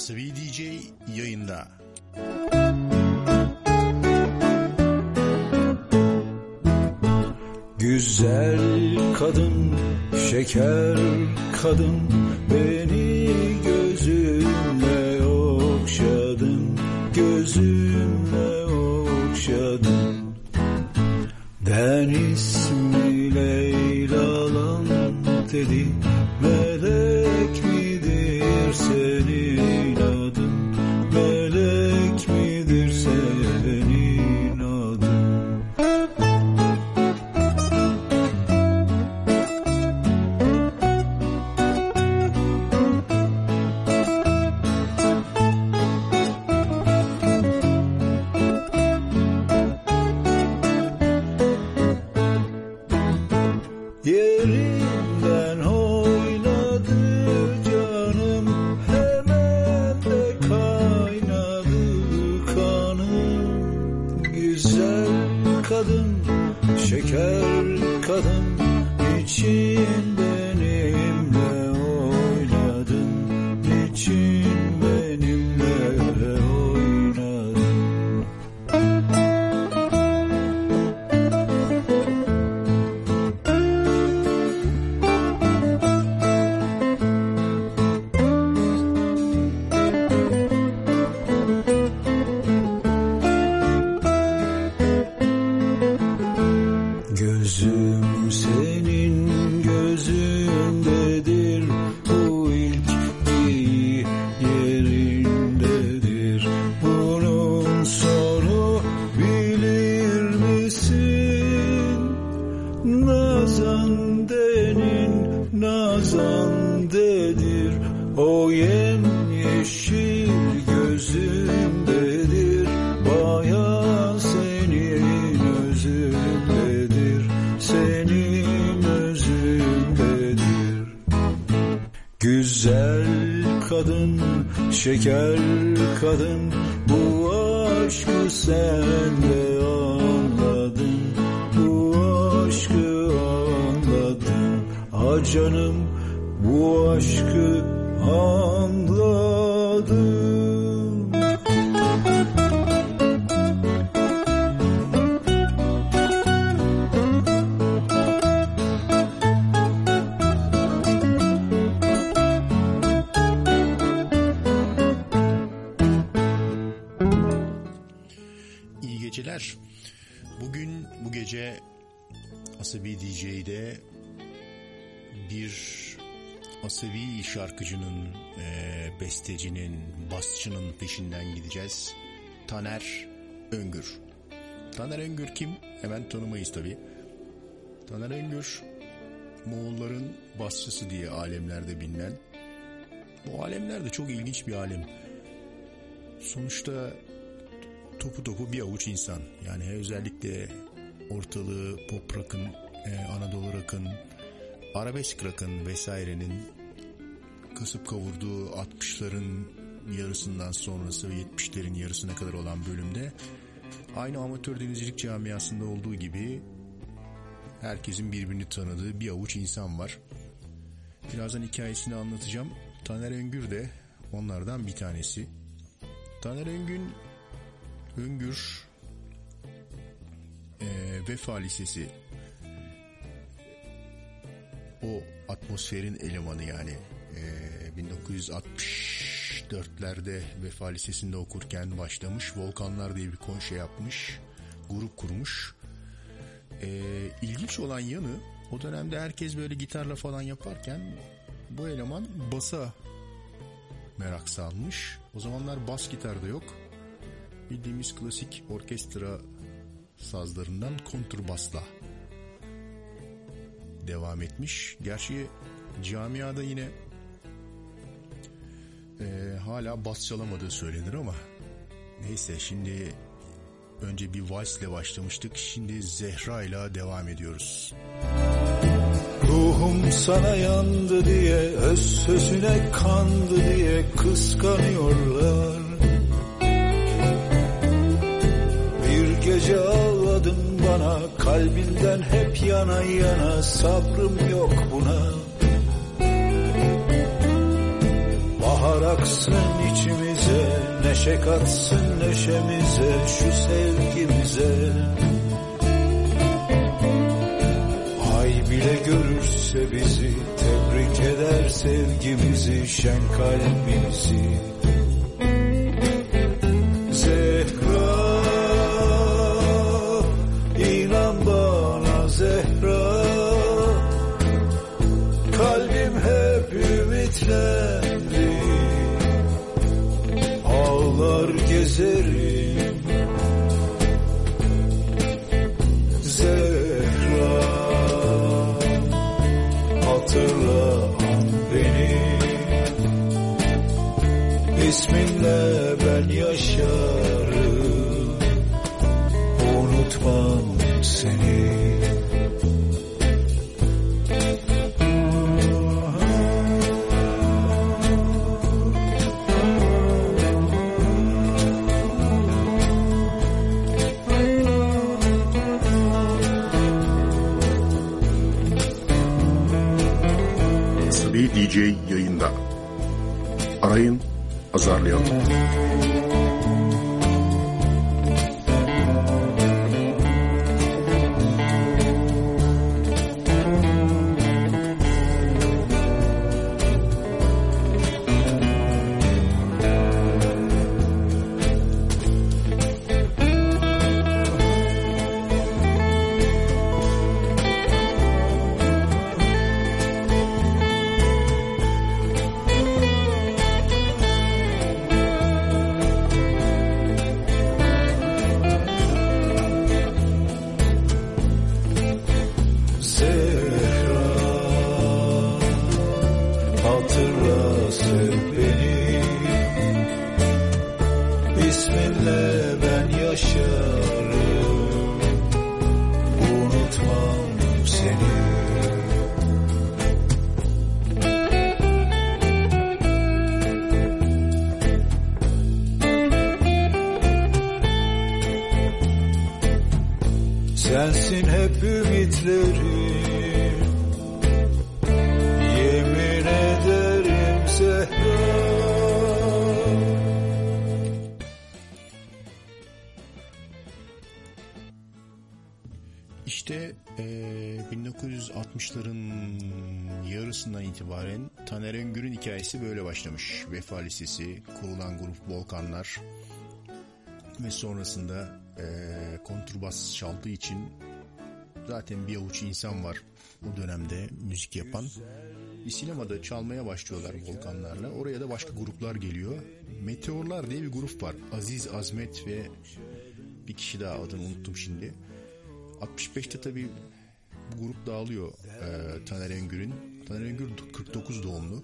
Asabi DJ yayında. Güzel kadın, şeker kadın Beni gözünle okşadın Gözünle okşadın Ben ismi Leyla'lan dedi Melek gideceğiz. Taner Öngür. Taner Öngür kim? Hemen tanımayız tabii. Taner Öngür, Moğolların basçısı diye alemlerde bilinen. Bu alemlerde çok ilginç bir alem. Sonuçta topu topu bir avuç insan. Yani özellikle ortalığı pop rock'ın, e, Anadolu rock'ın, arabesk rock'ın vesairenin kasıp kavurduğu 60'ların yarısından sonrası ve 70'lerin yarısına kadar olan bölümde aynı amatör denizcilik camiasında olduğu gibi herkesin birbirini tanıdığı bir avuç insan var. Birazdan hikayesini anlatacağım. Taner Öngür de onlardan bir tanesi. Taner Öngün Öngür e, Vefa Lisesi o atmosferin elemanı yani e, 1960 dörtlerde Vefa Lisesi'nde okurken başlamış. Volkanlar diye bir konşe yapmış. Grup kurmuş. Ee, ilginç olan yanı o dönemde herkes böyle gitarla falan yaparken bu eleman basa merak salmış. O zamanlar bas gitar da yok. Bildiğimiz klasik orkestra sazlarından konturbasla devam etmiş. Gerçi camiada yine eee, hala bas çalamadığı söylenir ama neyse şimdi önce bir valsle başlamıştık. Şimdi Zehra ile devam ediyoruz. Ruhum sana yandı diye öz sözüne kandı diye kıskanıyorlar Bir gece ağladın bana kalbinden hep yana yana sabrım yok buna Bahara aksın içimize Neşe katsın neşemize Şu sevgimize. Ay bile görürse bizi Tebrik eder sevgimizi Şen kalbimizi Zehra Hatırla beni. İsminle ben yaşarım. Unutmam 不 Zehra hikayesi böyle başlamış. Vefa Lisesi, kurulan grup Volkanlar ve sonrasında eee kontrbas çaldığı için zaten bir avuç insan var o dönemde müzik yapan. Bir sinemada çalmaya başlıyorlar Volkanlarla. Oraya da başka gruplar geliyor. Meteorlar diye bir grup var. Aziz, Azmet ve bir kişi daha adını unuttum şimdi. 65'te tabii bu grup dağılıyor e, Taner Engür'ün. Taner Engür 49 doğumlu.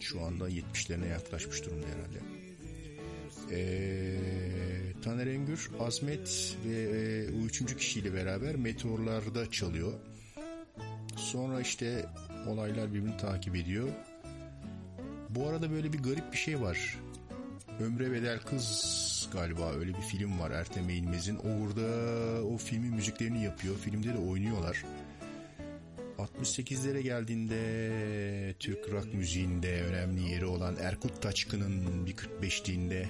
Şu anda 70'lerine yaklaşmış durumda herhalde. E, Taner Engür, Azmet ve e, o üçüncü kişiyle beraber Meteorlar'da çalıyor. Sonra işte olaylar birbirini takip ediyor. Bu arada böyle bir garip bir şey var. Ömre Bedel Kız galiba öyle bir film var Ertem Eğilmez'in. Orada o filmin müziklerini yapıyor. Filmde de oynuyorlar. 68'lere geldiğinde Türk rock müziğinde önemli yeri olan Erkut Taçkın'ın bir 45'liğinde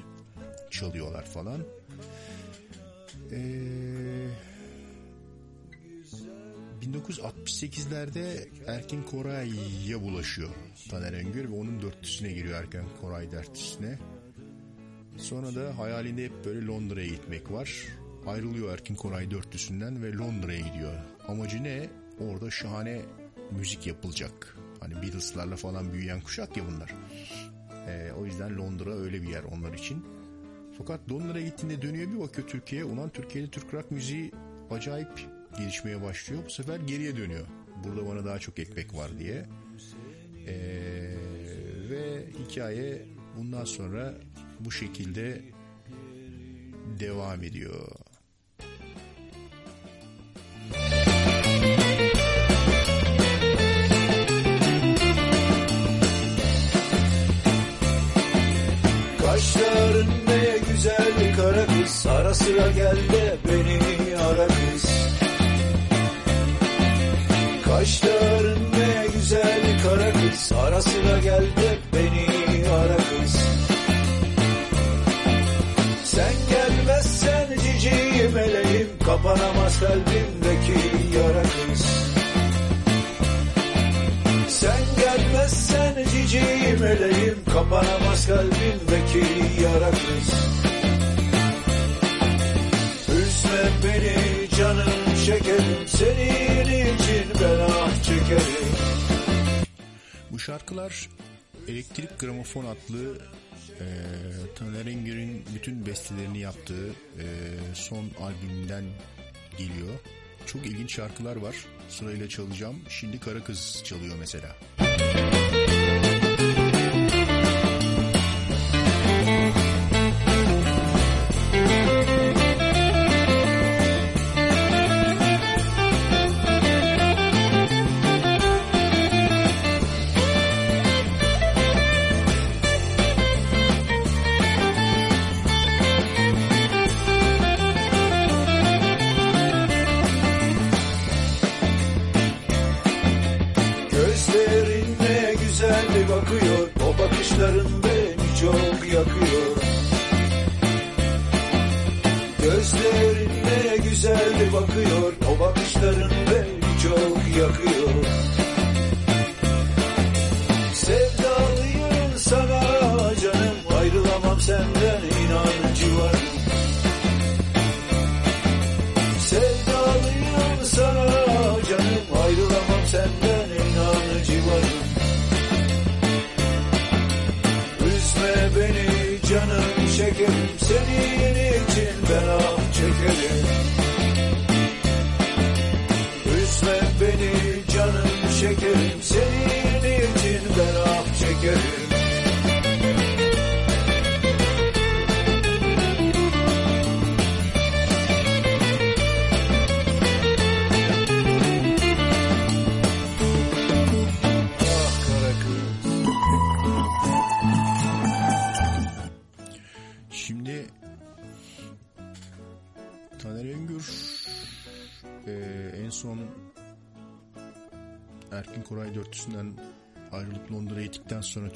çalıyorlar falan. Ee, 1968'lerde Erkin Koray'a bulaşıyor Taner Öngör ve onun dörtlüsüne giriyor Erkin Koray dörtlüsüne. Sonra da hayalinde hep böyle Londra'ya gitmek var. Ayrılıyor Erkin Koray dörtlüsünden ve Londra'ya gidiyor. Amacı ne? Orada şahane müzik yapılacak. Hani Beatles'larla falan büyüyen kuşak ya bunlar. Ee, o yüzden Londra öyle bir yer onlar için. Fakat Londra'ya gittiğinde dönüyor bir bakıyor Türkiye'ye. Ulan Türkiye'de Türk rock müziği acayip gelişmeye başlıyor. Bu sefer geriye dönüyor. Burada bana daha çok ekmek var diye. Ee, ve hikaye bundan sonra bu şekilde devam ediyor. Saçlarında güzel bir kara kız. Ara sıra gelde beni ara kız. Kaşların Kaşlarında güzel bir kara kız. Ara sıra gelde beni ara kız. Sen gelmezsen ciciğim eleğim Kapanamaz kalbimdeki yara kız. Sen gelmezsen ciciğim eleğim Kapanamaz kalbimdeki şarkılar Elektrik Gramofon adlı e, Taner Engür'ün bütün bestelerini yaptığı e, son albümünden geliyor. Çok ilginç şarkılar var. Sırayla çalacağım. Şimdi Kara Kız çalıyor mesela. Gözlerin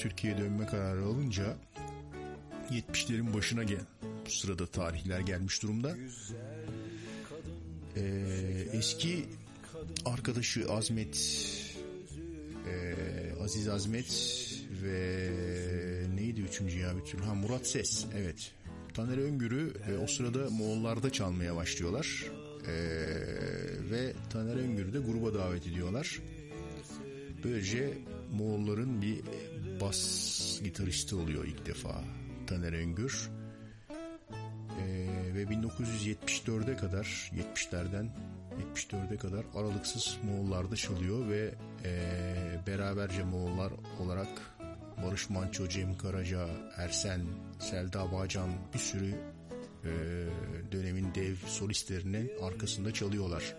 Türkiye'ye dönme kararı alınca 70'lerin başına gel. Bu sırada tarihler gelmiş durumda. E, eski arkadaşı Azmet e, Aziz Azmet ve neydi üçüncü ya bir türlü? Ha Murat Ses evet. Taner Öngür'ü e, o sırada Moğollarda çalmaya başlıyorlar. E, ve Taner Öngür'ü de gruba davet ediyorlar. Böylece Moğolların bir bas gitaristi oluyor ilk defa Taner Öngür. E, ve 1974'e kadar 70'lerden 74'e kadar aralıksız Moğollarda çalıyor ve e, beraberce Moğollar olarak Barış Manço, Cem Karaca, Ersen, Selda Bağcan bir sürü e, dönemin dev solistlerinin arkasında çalıyorlar.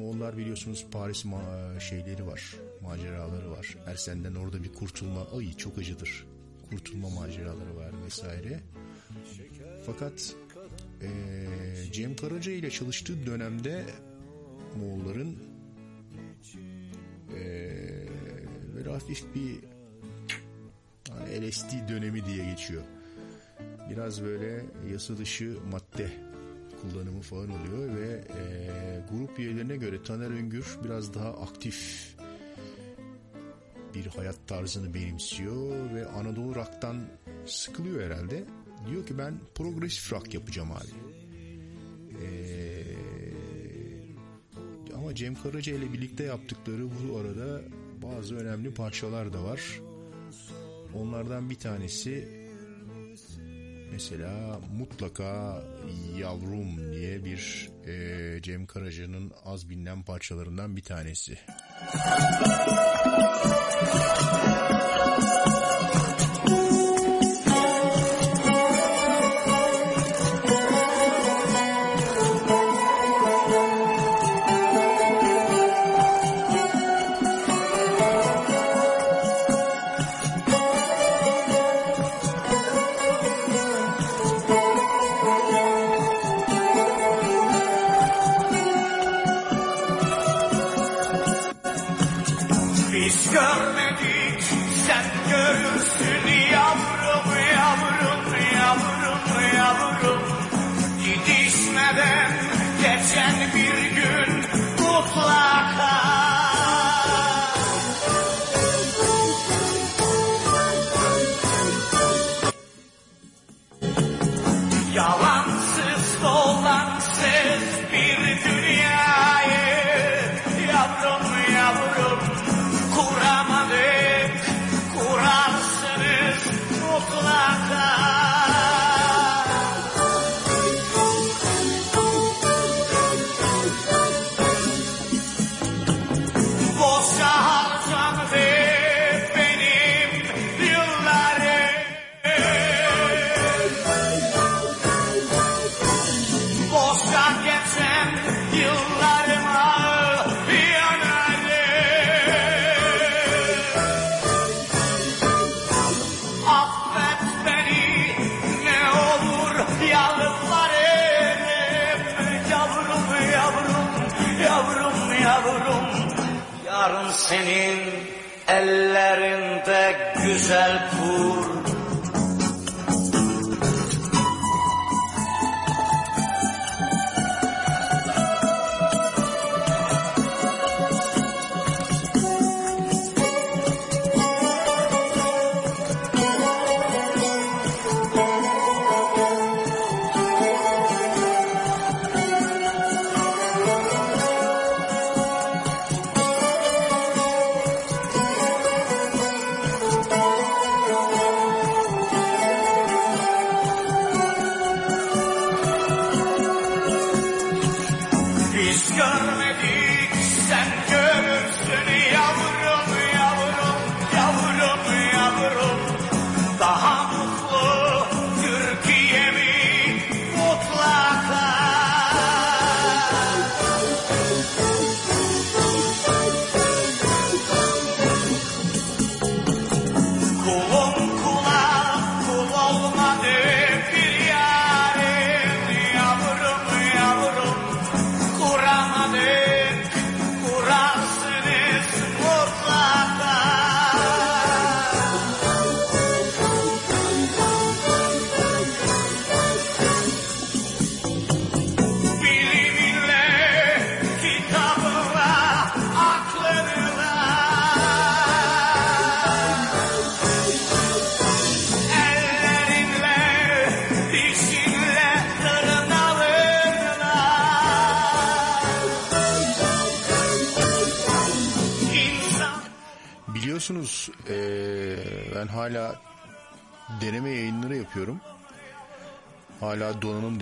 Moğollar biliyorsunuz Paris ma- şeyleri var, maceraları var. Ersen'den orada bir kurtulma, ay çok acıdır. Kurtulma maceraları var vesaire. Fakat ee, Cem Karaca ile çalıştığı dönemde Moğolların ee, böyle hafif bir hani LSD dönemi diye geçiyor. Biraz böyle yasa dışı madde kullanımı falan oluyor ve ee, grup üyelerine göre Taner Öngür biraz daha aktif bir hayat tarzını benimsiyor ve Anadolu rock'tan sıkılıyor herhalde. Diyor ki ben progresif rock yapacağım abi. Ee, ama Cem Karaca ile birlikte yaptıkları bu arada bazı önemli parçalar da var. Onlardan bir tanesi mesela mutlaka yavrum diye bir e, Cem Karaca'nın az bilinen parçalarından bir tanesi.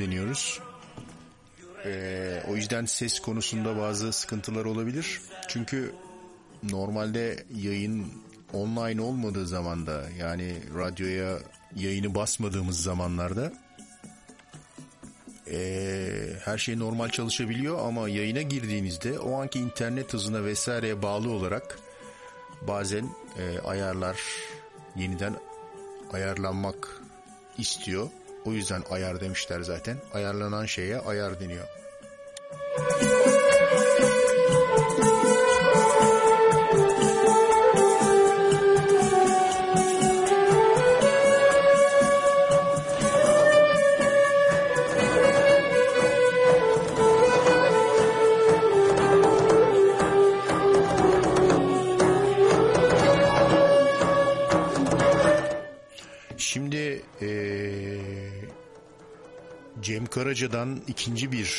Deniyoruz. Eee, o yüzden ses konusunda bazı sıkıntılar olabilir. Çünkü normalde yayın online olmadığı zamanda yani radyoya yayını basmadığımız zamanlarda eee, her şey normal çalışabiliyor ama yayına girdiğinizde o anki internet hızına vesaireye bağlı olarak bazen e, ayarlar yeniden ayarlanmak istiyor. O yüzden ayar demişler zaten. Ayarlanan şeye ayar deniyor. Cem Karaca'dan ikinci bir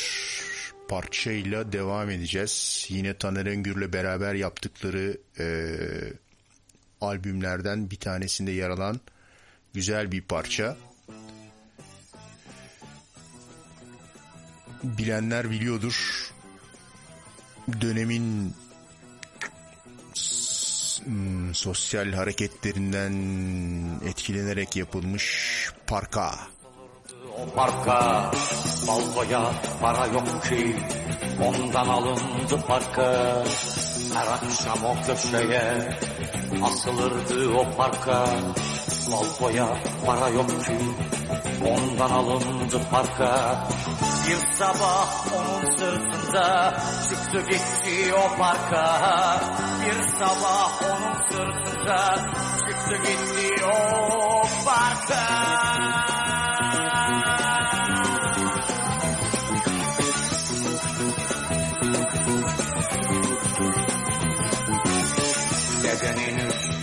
parçayla devam edeceğiz. Yine Taner Öngür'le beraber yaptıkları eee, albümlerden bir tanesinde yer alan güzel bir parça. Bilenler biliyordur. Dönemin sosyal hareketlerinden etkilenerek yapılmış parka. Parka balkoya para yok ki Ondan alındı parka Her akşam o köşeye Asılırdı o parka Balkoya para yok ki Ondan alındı parka Bir sabah onun sırtında Çıktı gitti o parka Bir sabah onun sırtında Çıktı gitti o parka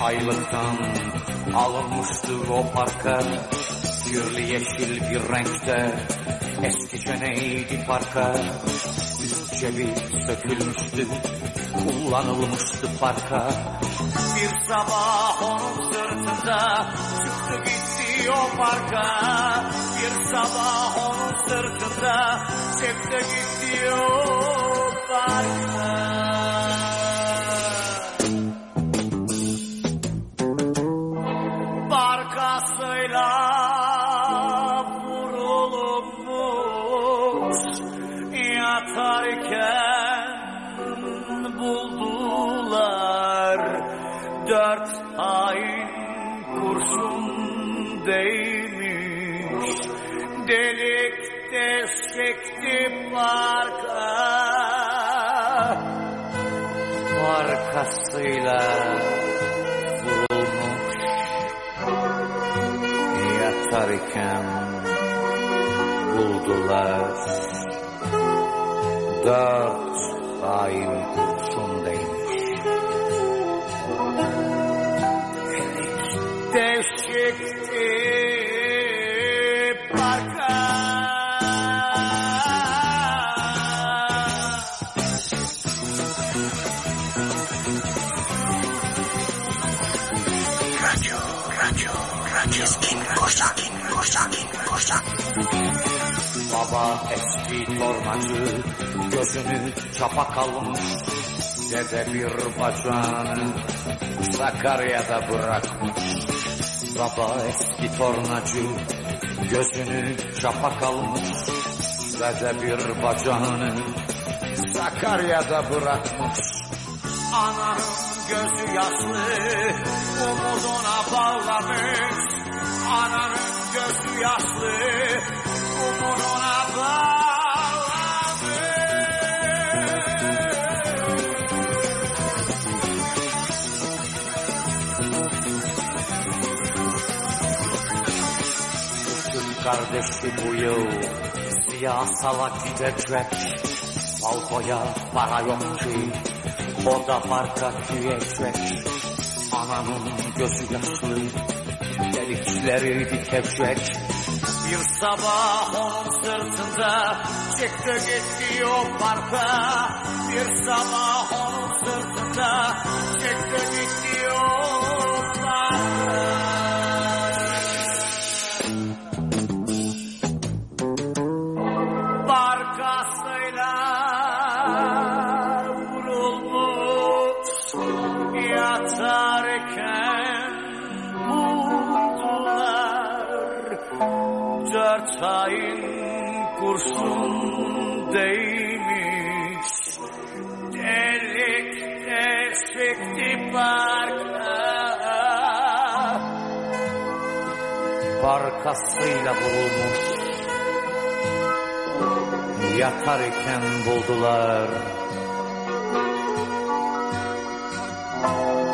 aylıktan alınmıştı o parka Kirli yeşil bir renkte. Eskice neydi parka Üst cebi sökülmüştü kullanılmıştı parka. Bir sabah onun sırtında çıktı gitti o parka. Bir sabah onun sırtında çıktı gitti o parka deşekti parka parka Arkasıyla vurulmuş Yatarken buldular. Dört hain Baba eski tornacı gözünü çapa kalmış Dede bir bacağını Sakarya'da bırakmış. Baba eski tornacı gözünü çapa kalmış Dede bir bacağını Sakarya'da bırakmış. Ananın gözü yaşlı umuduna bağlamış. Ananın gözü yaşlı umuduna bağlamış Küçük kardeşi bu yıl siyasala gidecek Balkoya para yok ki o da parka giyecek Ananın gözü yaşlı delikleri dikecek Bir sabah onun sırtında çıktı gitti o parka Bir sabah onun sırtında çıktı gitti o parka Barkasıyla vurulmuş yatarken hain kurşun değmiş Delik deşikti parka Barkasıyla vurulmuş yatarken buldular.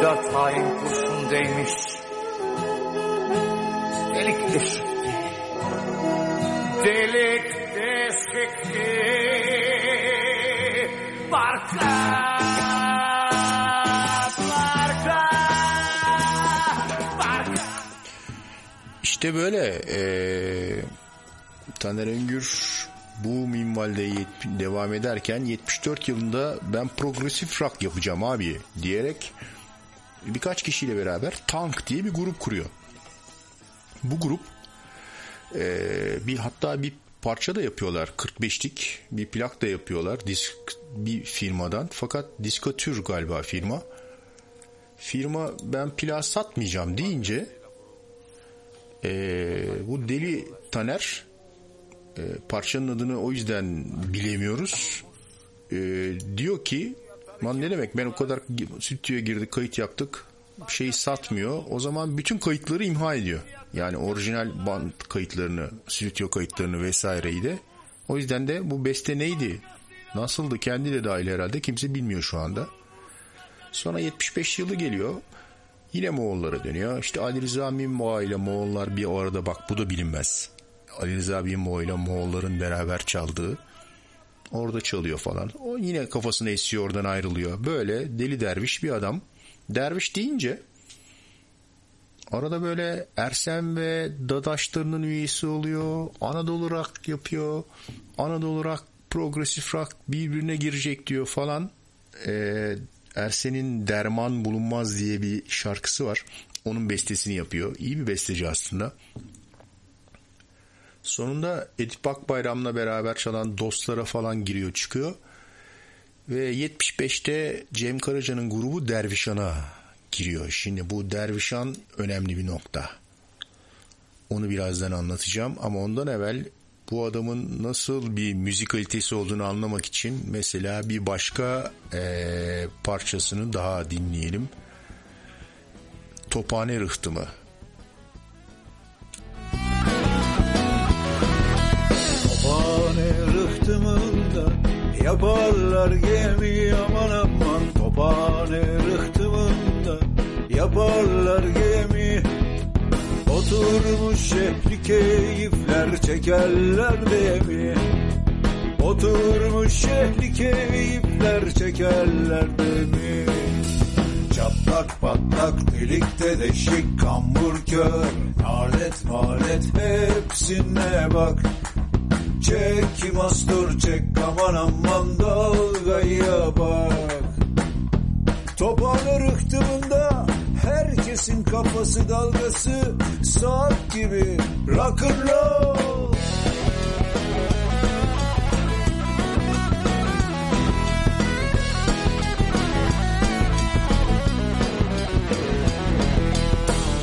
Dört hain kurşun değmiş. Delik İşte böyle eee Taner Öngür bu minvalde devam ederken 74 yılında ben progresif rock yapacağım abi diyerek birkaç kişiyle beraber Tank diye bir grup kuruyor. Bu grup eee, bir hatta bir parça da yapıyorlar 45'lik bir plak da yapıyorlar disk bir firmadan fakat diskotür galiba firma firma ben plak satmayacağım deyince eee, bu deli Taner e, parçanın adını o yüzden bilemiyoruz. E, diyor ki man ne demek ben o kadar stüdyoya girdik kayıt yaptık şeyi satmıyor. O zaman bütün kayıtları imha ediyor. Yani orijinal band kayıtlarını, stüdyo kayıtlarını vesaireyi de. O yüzden de bu beste neydi? Nasıldı? Kendi de dahil herhalde. Kimse bilmiyor şu anda. Sonra 75 yılı geliyor. Yine Moğollara dönüyor. İşte Ali Rıza Minmoğa ile Moğollar bir arada bak bu da bilinmez. Ali Rıza Minmoğa ile Moğolların beraber çaldığı. Orada çalıyor falan. O yine kafasını esiyor oradan ayrılıyor. Böyle deli derviş bir adam. Derviş deyince arada böyle Ersem ve Dadaşlarının üyesi oluyor. Anadolu rock yapıyor. Anadolu rock, progresif rock birbirine girecek diyor falan. Ee, Ersen'in Derman Bulunmaz diye bir şarkısı var. Onun bestesini yapıyor. İyi bir besteci aslında. Sonunda Edip Akbayram'la beraber çalan Dostlara falan giriyor çıkıyor. Ve 75'te Cem Karaca'nın grubu Dervişan'a giriyor. Şimdi bu Dervişan önemli bir nokta. Onu birazdan anlatacağım ama ondan evvel bu adamın nasıl bir müzikalitesi olduğunu anlamak için mesela bir başka eee, parçasını daha dinleyelim. Tophane Rıhtımı. Tophane rıhtımında yaparlar gemi aman aman Tophane rıhtımında yaparlar gemi Oturmuş şehri keyifler çekerler demi Oturmuş şehri keyifler çekerler demi Çatlak patlak delikte deşik kambur kör. Alet malet hepsine bak. Çek mastur çek aman aman dalgaya bak. Tophane rıhtımında herkesin kafası dalgası Saat gibi rock'n'roll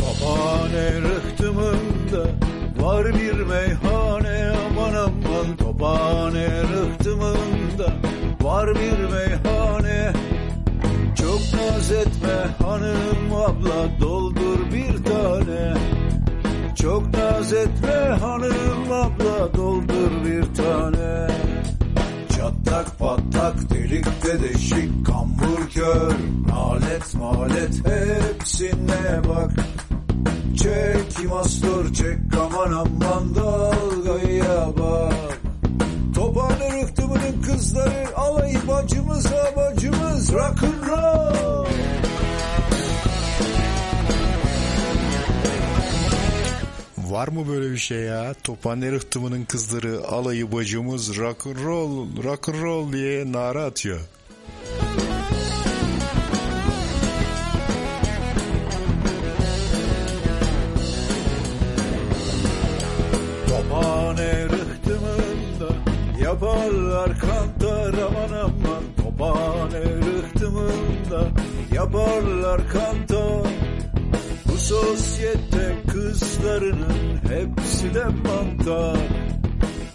Tophane rıhtımında var bir meyhane aman aman. Tophane rıhtımında var bir abla doldur bir tane. Çok naz etme hanım abla doldur bir tane. Çatlak patlak delikte deşik kambur kör Alet malet hepsine bak. Çek mastur çek aman aman dalgaya bak. Tophane rıhtımının kızları alayı bacımıza bacımız rock'n'roll Var mı böyle bir şey ya? Tophane rıhtımının kızları alayı bacımız rock'n'roll rock'n'roll diye nara atıyor. Tophane rıhtımında yaparlar kantar aman aman Tophane rıhtımında yaparlar kantar sosyete kızlarının hepsi de mantar.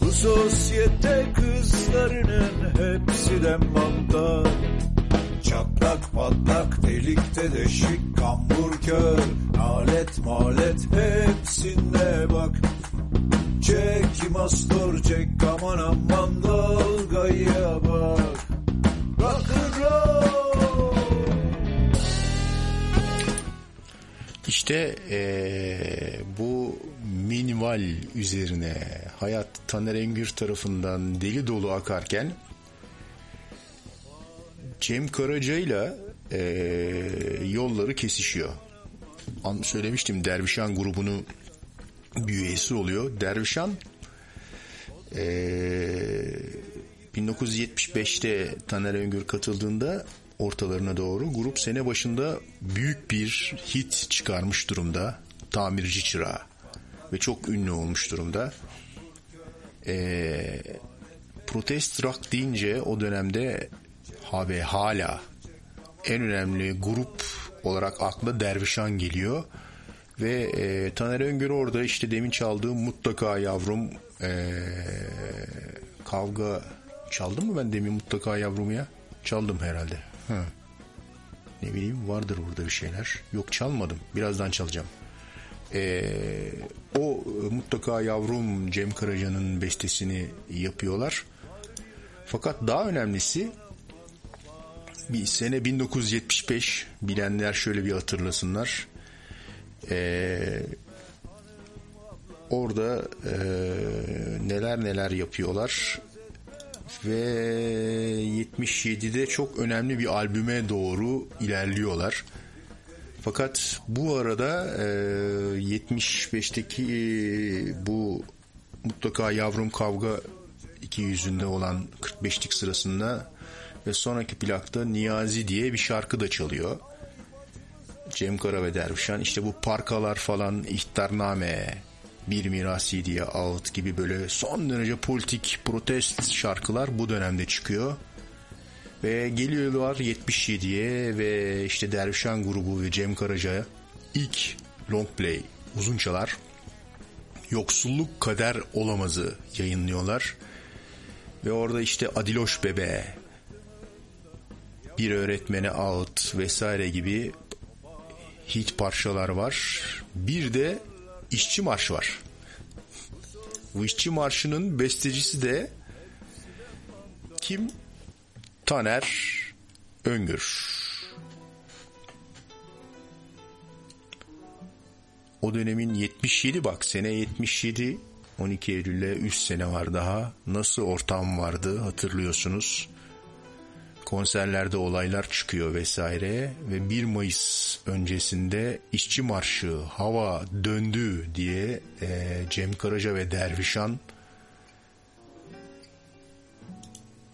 Bu sosyete kızlarının hepsi de mantar. Çatlak patlak delikte deşik kambur kör. Alet malet hepsine bak. Çek mastur çek aman aman dalgaya bak. Rock'n'roll İşte eee, bu minval üzerine hayat Taner Engür tarafından deli dolu akarken Cem Karaca ile eee, yolları kesişiyor. An söylemiştim Dervişan grubunun bir üyesi oluyor. Dervişan eee 1975'te Taner Öngör katıldığında ortalarına doğru grup sene başında büyük bir hit çıkarmış durumda. Tamirci Çırağı. Ve çok ünlü olmuş durumda. Ee, protest rock deyince o dönemde ha ve hala en önemli grup olarak akla Dervişan geliyor. Ve e, Taner Öngör orada işte demin çaldığım mutlaka yavrum e, kavga çaldım mı ben demin mutlaka yavrum ya? Çaldım herhalde. Ha. Ne bileyim vardır burada bir şeyler. Yok çalmadım. Birazdan çalacağım. Ee, o e, mutlaka yavrum Cem Karaca'nın bestesini yapıyorlar. Fakat daha önemlisi bir sene 1975 bilenler şöyle bir hatırlasınlar. Ee, orada e, neler neler yapıyorlar ve 77'de çok önemli bir albüme doğru ilerliyorlar. Fakat bu arada e, 75'teki e, bu mutlaka yavrum kavga iki yüzünde olan 45'lik sırasında ve sonraki plakta Niyazi diye bir şarkı da çalıyor. Cem Kara ve Dervişan işte bu parkalar falan ihtarname bir mirasi diye ağıt gibi böyle son derece politik protest şarkılar bu dönemde çıkıyor. Ve geliyorlar 77'ye ve işte Dervişan grubu ve Cem Karaca'ya ilk long play uzun çalar Yoksulluk Kader Olamaz'ı yayınlıyorlar. Ve orada işte Adiloş Bebe, bir öğretmene ağıt vesaire gibi hit parçalar var. Bir de işçi marşı var. Bu işçi marşının bestecisi de kim? Taner Öngür. O dönemin 77 bak sene 77 12 Eylül'e 3 sene var daha. Nasıl ortam vardı hatırlıyorsunuz. Konserlerde olaylar çıkıyor vesaire ve 1 Mayıs öncesinde işçi marşı hava döndü diye e, Cem Karaca ve Dervişan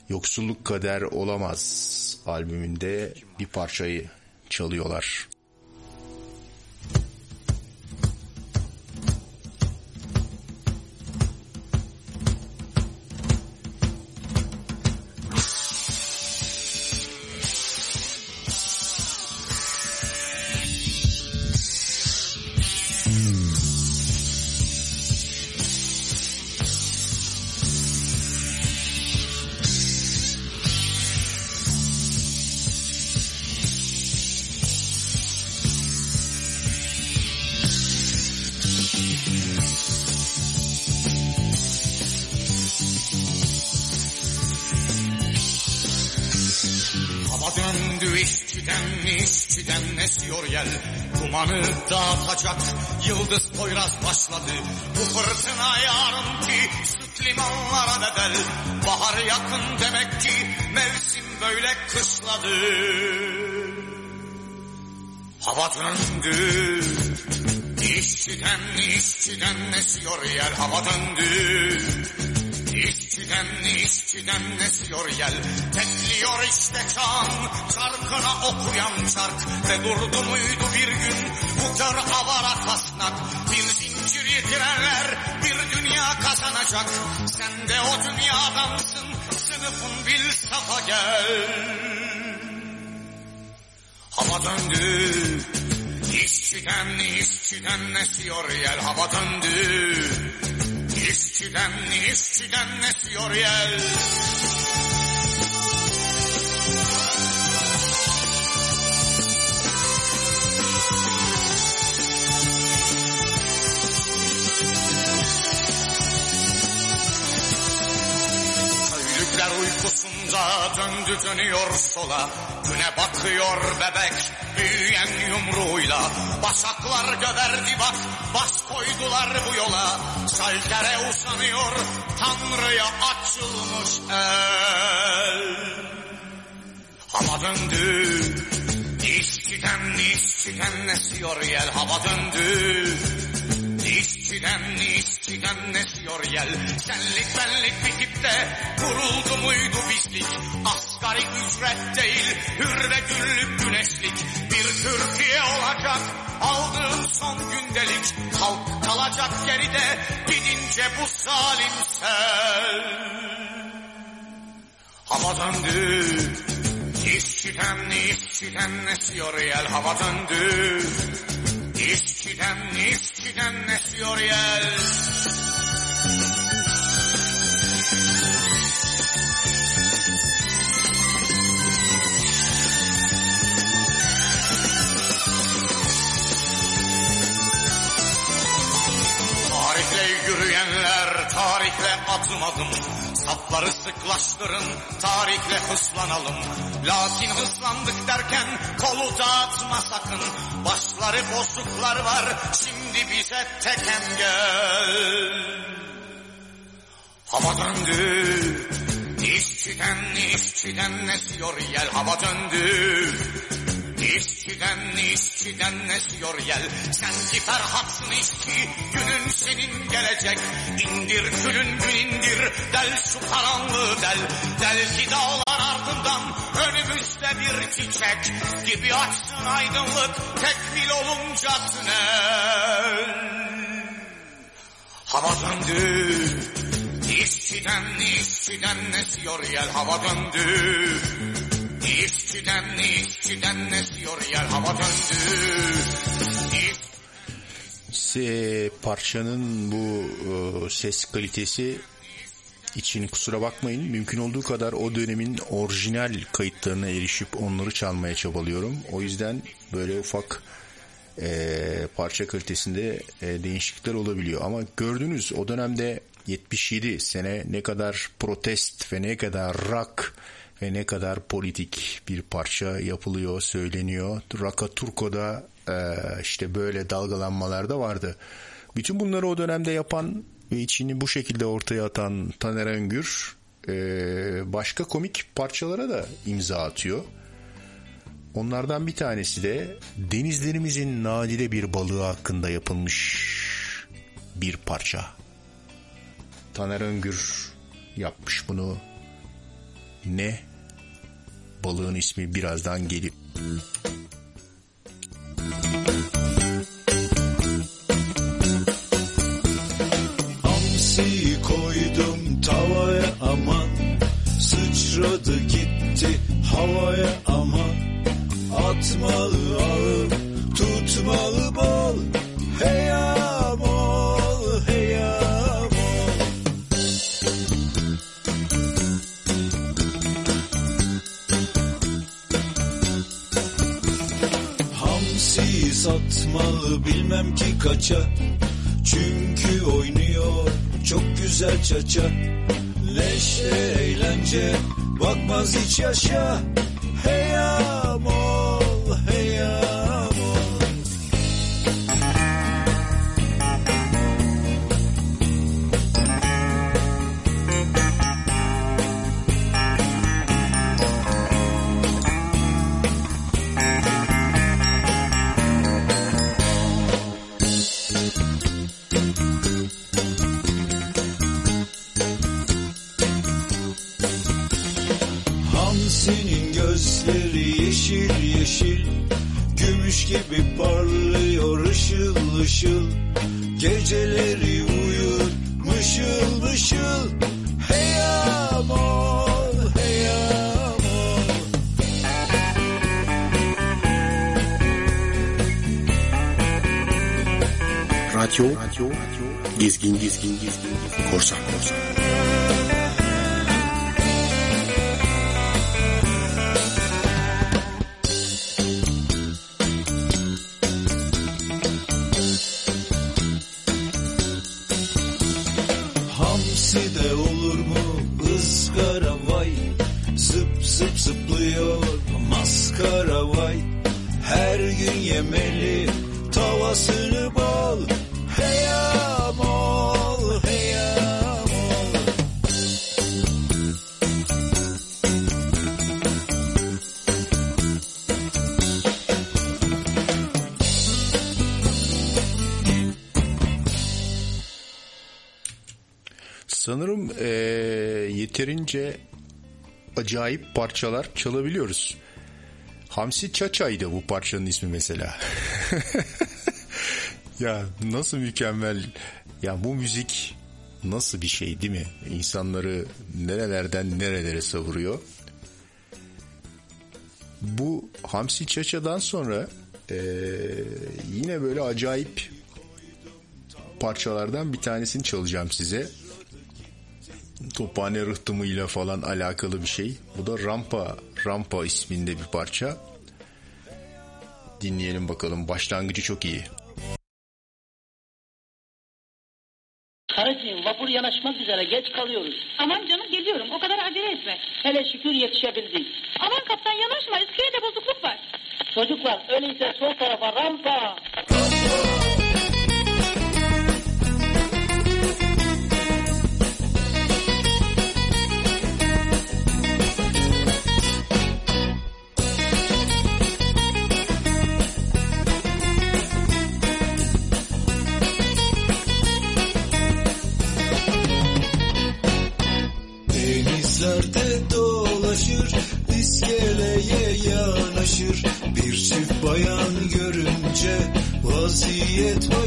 Yoksulluk Kader Olamaz albümünde bir parçayı çalıyorlar. Yıldız poyraz başladı. Bu fırtına yarın ki süt limanlara bedel Bahar yakın demek ki mevsim böyle kışladı. Hava döndü. İşçiden işçiden esiyor yer hava döndü İşçiden işçiden esiyor yel. Tekliyor işte çan Çarkına okuyan çark. Ve durdu muydu bir gün? Bu kör avara kasnak. Bir zincir yitirenler Bir dünya kazanacak. Sen de o dünyadansın Sınıfın bil safa gel. Hava döndü. İşçiden işçiden esiyor yel. Hava döndü İşçiden işçiden esiyor uykusunda döndü dönüyor sola. Güne bakıyor bebek büyüyen yumruğuyla. Başaklar göverdi bak baş koydular bu yola. Şaltere uzanıyor Tanrı'ya açılmış el. Hava döndü İşçiden işçiden esiyor yel. Hava döndü İşçiden işçiden esiyor yel? Senlik benlik bitip de kuruldu muydu bizlik? Asgari ücret değil hür ve güllük güneşlik. Bir Türkiye olacak aldığım son gündelik. Halk kalacak geride gidince bu zalim sel. Hava döndü İşçiden işçiden esiyor yel? Hava döndü İşçiden işçiden esiyor yel Tarihle yürüyenler tarihle adım adım Safları sıklaştırın tarihle hızlanalım Lakin hızlandık derken kolu dağıtma sakın. Başları bozuklar var şimdi bize teken gel Hava döndü İşçiden işçiden esiyor yel. Hava döndü İşçiden işçiden esiyor yel. Sen ki Ferhat'sın işçi günün senin gelecek. İndir külün gün indir del şu karanlığı del. Del ki dağlar ardından önümüzde bir çiçek Gibi açsın aydınlık tekmil olunca tünel. Hava döndü İşçiden işçiden esiyor yel. Hava döndü İşçiden işçiden esiyor yer hava döndü. Se, parçanın bu e, ses kalitesi için kusura bakmayın. Mümkün olduğu kadar o dönemin orijinal kayıtlarına erişip onları çalmaya çabalıyorum. O yüzden böyle ufak e, parça kalitesinde e, değişiklikler olabiliyor. Ama gördünüz o dönemde 77 sene ne kadar protest ve ne kadar rock ve ne kadar politik bir parça yapılıyor, söyleniyor. Raka Turco'da e, işte böyle dalgalanmalar da vardı. Bütün bunları o dönemde yapan ve içini bu şekilde ortaya atan Taner Öngür e, başka komik parçalara da imza atıyor. Onlardan bir tanesi de denizlerimizin nadide bir balığı hakkında yapılmış bir parça. Taner Öngür yapmış bunu. Ne? Balığın ismi birazdan gelir. Hamsiyi koydum tavaya aman Sıçradı gitti havaya aman Atmalı ağı tutmalı satmalı bilmem ki kaça. Çünkü oynuyor çok güzel çaça. Leşte eğlence bakmaz hiç yaşa. Hey amol gibi parlıyor ışıl ışıl. Geceleri uyur mışıl mışıl Hey amol hey amol Radyo, radyo, gezgin, gezgin, gezgin, korsan, korsan. Yeterince acayip parçalar çalabiliyoruz. Hamsi Çaça'ydı bu parçanın ismi mesela. ya nasıl mükemmel. Ya bu müzik nasıl bir şey değil mi? İnsanları nerelerden nerelere savuruyor. Bu Hamsi Çaça'dan sonra eee, yine böyle acayip parçalardan bir tanesini çalacağım size. Tophane rıhtımıyla falan alakalı bir şey. Bu da Rampa, Rampa isminde bir parça. Dinleyelim bakalım. Başlangıcı çok iyi. Karıcığım vapur yanaşmak üzere geç kalıyoruz. Aman canım geliyorum o kadar acele etme. Hele şükür yetişebildik. Aman kaptan yanaşma iskelede bozukluk var. Çocuklar öyleyse sol tarafa rampa. Denizlerde guitar.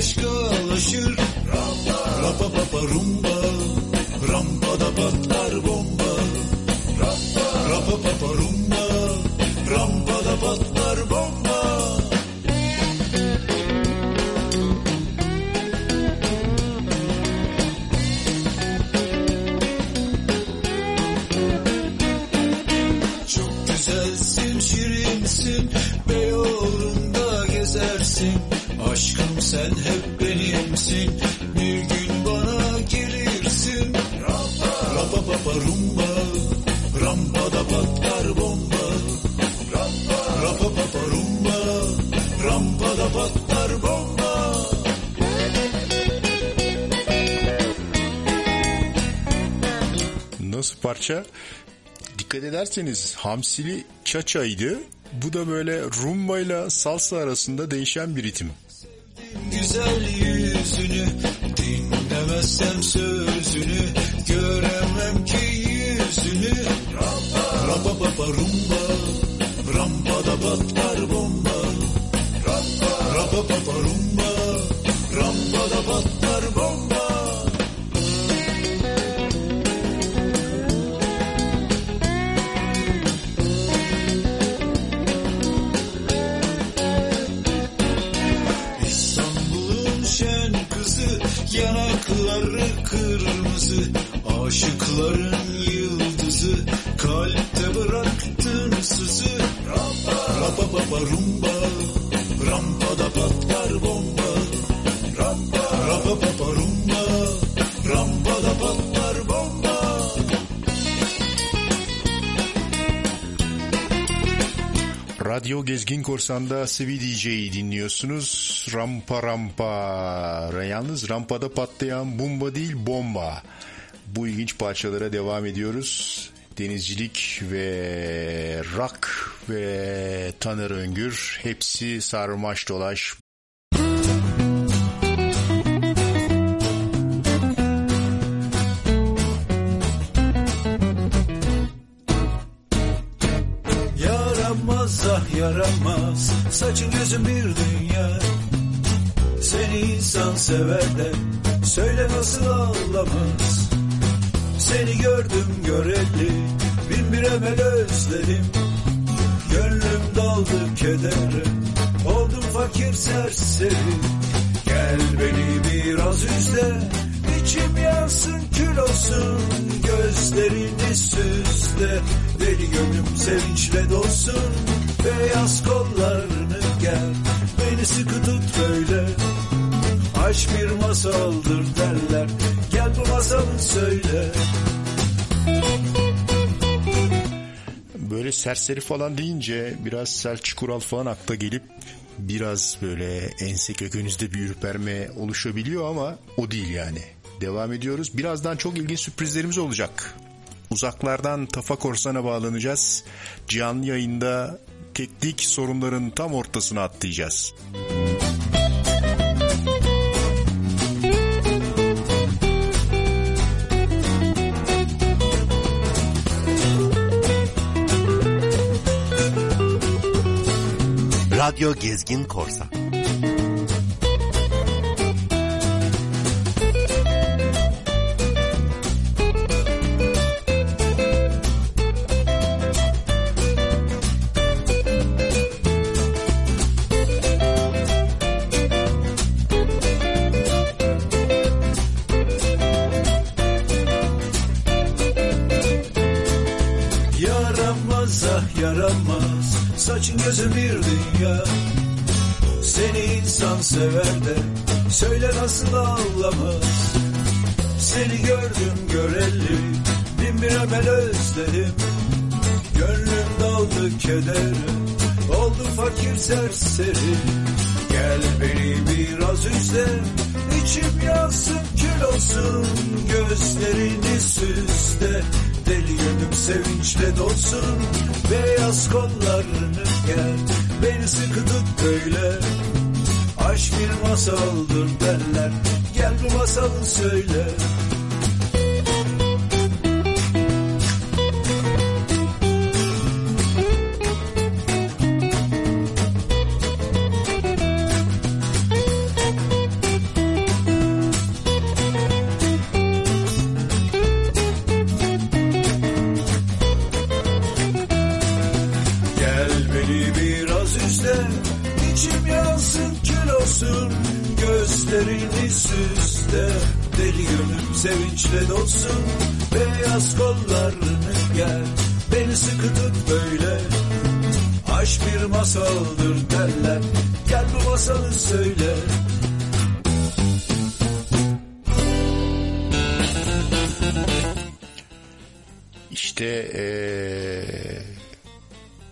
Dikkat ederseniz hamsili çaçaydı. Bu da böyle rumba ile salsa arasında değişen bir ritim. Güzel yüzünü dinlemezsem sözünü göremem ki yüzünü Rampa baba rumba rumba rampada patlar bomba rampa rampa baba rumba rampada patlar bomba Radyo Gezgin Korsan'da Sivi DJ'yi dinliyorsunuz. Rampa rampa. Yalnız rampada patlayan bomba değil bomba. Bu ilginç parçalara devam ediyoruz. Denizcilik ve rock ve Taner Öngür. Hepsi sarmaş dolaş. Yaramaz ah yaramaz. Saçın gözün bir dünya. Seni insan sever de Söyle nasıl ağlamaz Seni gördüm göreli. Bin bir emel özledim. Gönlüm daldı kedere. Oldum fakir serseri. Gel beni biraz üzle. İçim yansın kül olsun. Gözlerini süsle Deli gönlüm sevinçle dolsun. Beyaz kollarını gel. Beni sıkı tut böyle. Aşk bir masaldır derler bu söyle Böyle serseri falan deyince biraz Selçuk Ural falan akla gelip biraz böyle ense kökünüzde bir ürperme oluşabiliyor ama o değil yani. Devam ediyoruz. Birazdan çok ilginç sürprizlerimiz olacak. Uzaklardan Tafa Korsan'a bağlanacağız. Canlı yayında teknik sorunların tam ortasına atlayacağız. Radyo Gezgin Korsan. Saçın gözün bir dünya. Seni insan sever de Söyle nasıl ağlamaz Seni gördüm göreli Bin bir emel özledim. Gönlüm daldı kedere Oldum fakir serseri. Gel beni biraz üzle İçim yansın kül olsun Gözlerini süsle Deli gönlüm sevinçle dolsun Beyaz kollarını gel Beni sıkı tut böyle. Aşk bir masaldır derler Gel bu masalı söyle Beyaz kollarını gel Beni sıkı tut böyle Aşk bir masaldır derler Gel bu masalı söyle İşte eee,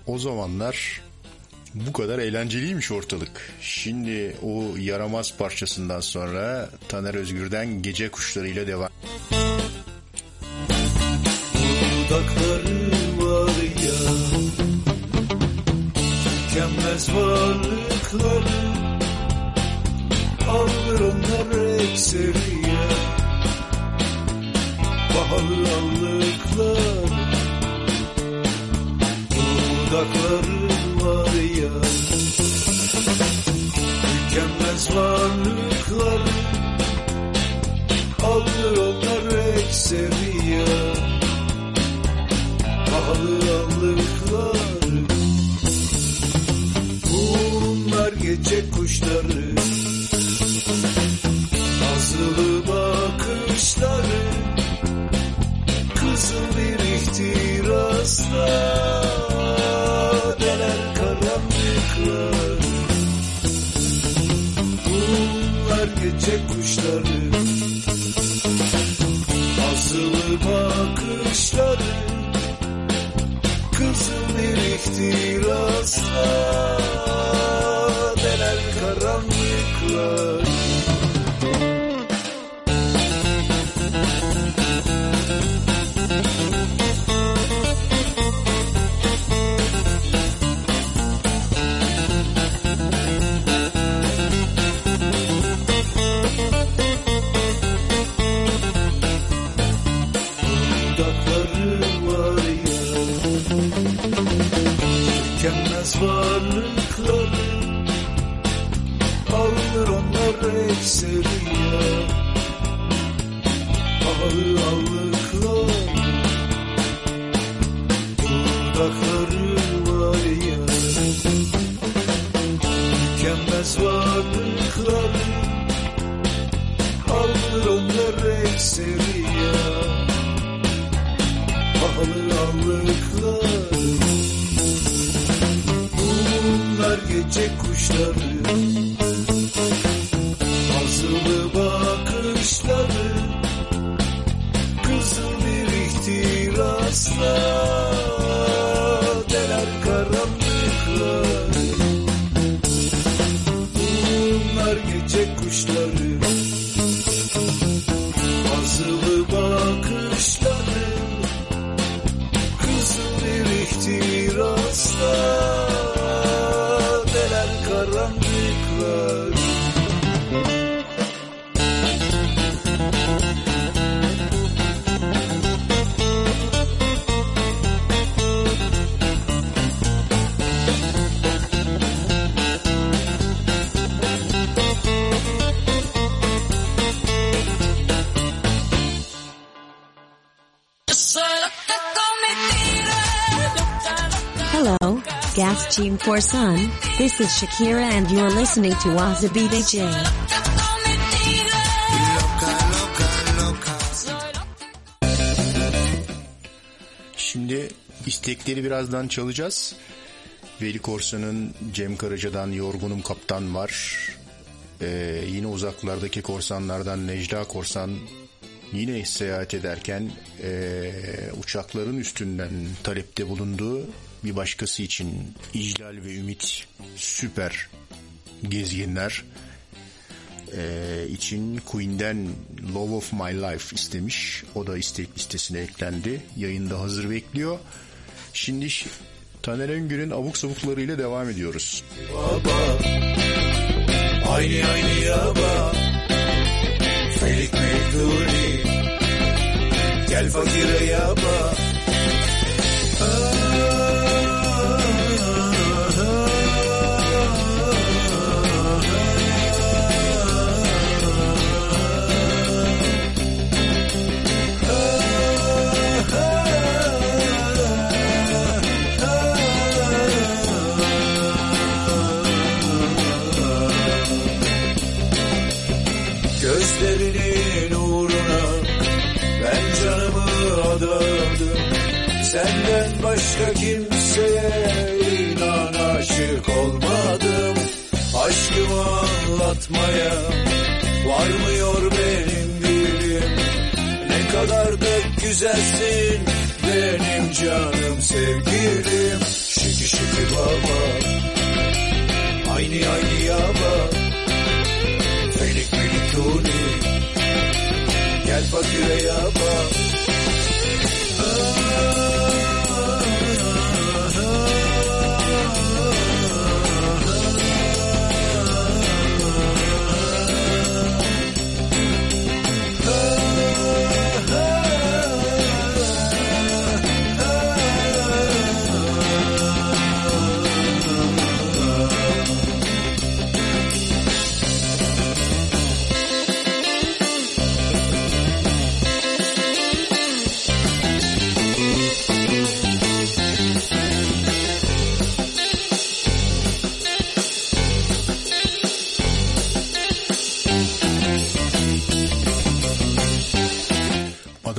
o zamanlar bu kadar eğlenceliymiş ortalık. Şimdi o yaramaz parçasından sonra Taner Özgür'den Gece Kuşları'yla devam. Dudakları var ya. Tükenmez varlıkları. Alır onlar ekseriye. Pahalı allıklar Dudakları var ya. Tükenmez varlıklar Alır onlar ekseriye Pahalı allıklar Bunlar gece kuşları. Nazlı bakışları Kızıl bir ihtirasla Deler karanlıklar. Bunlar gece kuşları. Nazlı bakışları Kızıl varlıkları Alır onlar ekseriye. Pahalı allıklar Dudakları var ya. Tükenmez varlıkları Alır onlar ekseriye. Pahalı allıklar Gece kuşları Team Corsan. This is Shakira and you're listening to Wasabi DJ. Şimdi istekleri birazdan çalacağız. Veli Korsan'ın Cem Karaca'dan Yorgunum Kaptan var. Ee, yine uzaklardaki korsanlardan Necla Korsan yine seyahat ederken ee, uçakların üstünden talepte bulunduğu bir başkası için İclal ve Ümit süper gezginler ee, için Queen'den Love of My Life istemiş. O da istek listesine eklendi. Yayında hazır bekliyor. Şimdi Taner Öngür'ün abuk sabuklarıyla devam ediyoruz. baba Aynı aynı yaba Felik Mekduri Gel fakire yaba Senden başka kimseye inan aşık olmadım. Aşkımı anlatmaya varmıyor benim dilim. Ne kadar da güzelsin benim canım sevgilim. Şiki şiki baba. Aynı aynı yaba. Felik melik tuni. Gel fakire yaba Oh.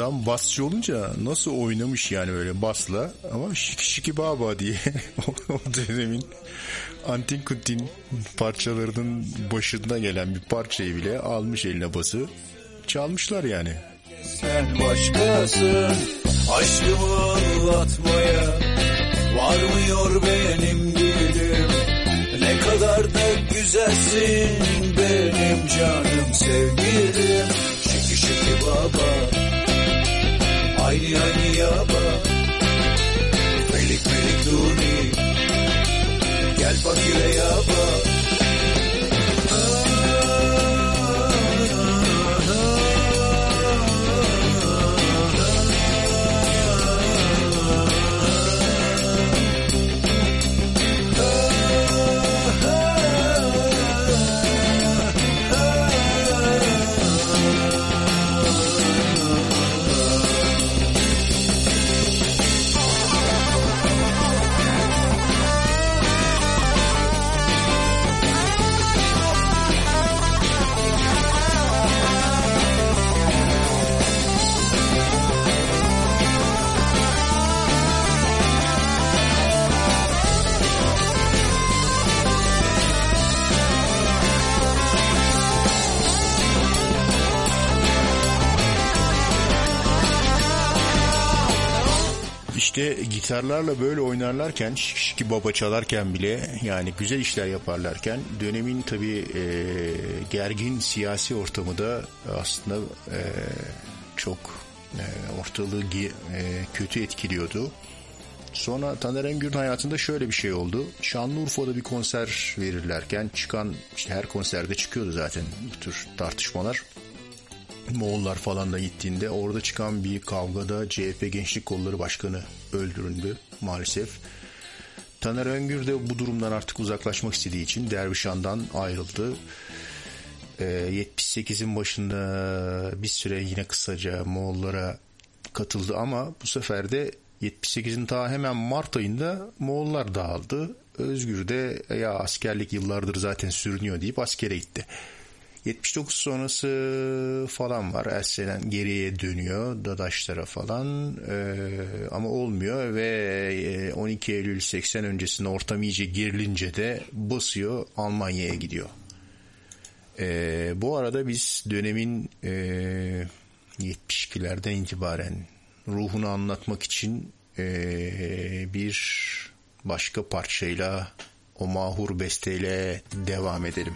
Adam basçı olunca nasıl oynamış yani böyle basla? Ama şiki şiki baba diye o dönemin antin kuntin parçalarının başında gelen bir parçayı bile almış eline bası. Çalmışlar yani. Sen başkasın aşkımı anlatmaya Varmıyor benim dilim. Ne kadar da güzelsin benim canım sevgilim. Şiki şiki baba Aynı aynı yaba Melik melik duni Gel fakire yaba İşte gitarlarla böyle oynarlarken şiki baba çalarken bile yani güzel işler yaparlarken dönemin tabii e, gergin siyasi ortamı da aslında e, çok e, ortalığı e, kötü etkiliyordu. Sonra Taner Engür'ün hayatında şöyle bir şey oldu. Şanlıurfa'da bir konser verirlerken çıkan işte her konserde çıkıyordu zaten bu tür tartışmalar. Moğollar falan da gittiğinde orada çıkan bir kavgada CHP Gençlik Kolları Başkanı öldürüldü maalesef. Taner Öngür de bu durumdan artık uzaklaşmak istediği için Dervişan'dan ayrıldı. Ee, 78'in başında bir süre yine kısaca Moğollara katıldı ama bu sefer de 78'in ta hemen Mart ayında Moğollar dağıldı. Özgür de ya askerlik yıllardır zaten sürünüyor deyip askere gitti. 79 sonrası falan var. Ersen'den geriye dönüyor Dadaşlara falan ee, ama olmuyor ve e, 12 Eylül 80 öncesinde ortam iyice gerilince de basıyor Almanya'ya gidiyor. Ee, bu arada biz dönemin e, 72'lerden itibaren ruhunu anlatmak için e, bir başka parçayla o mahur besteyle devam edelim.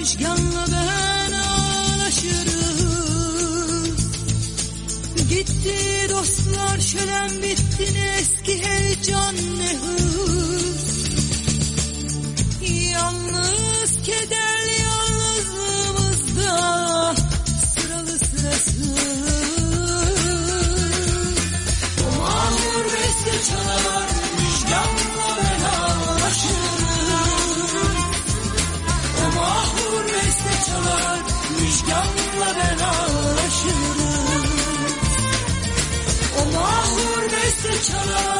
müjganla ben ağlaşırım. Gitti dostlar şölen bitti ne eski heyecan ne hız. Yalnız kederli müjganla ben ağlaşırım. O mahur beste çalar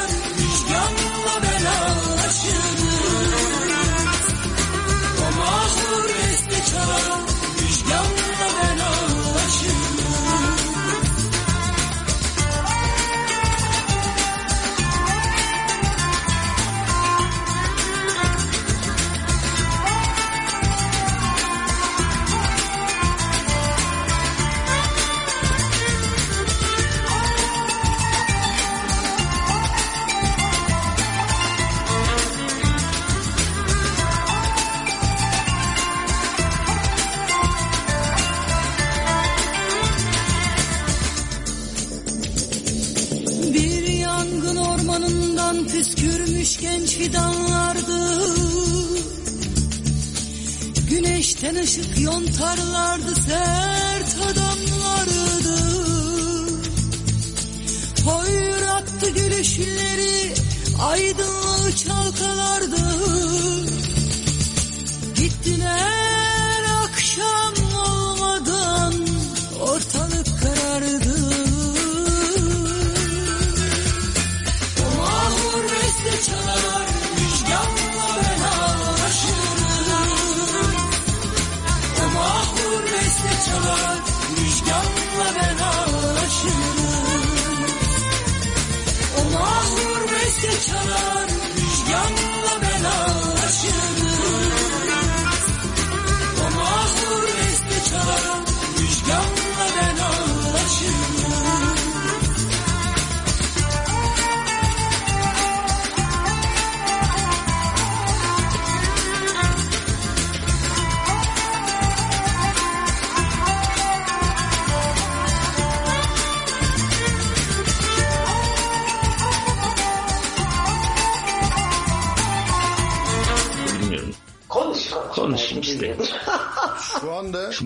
ışık yontarlardı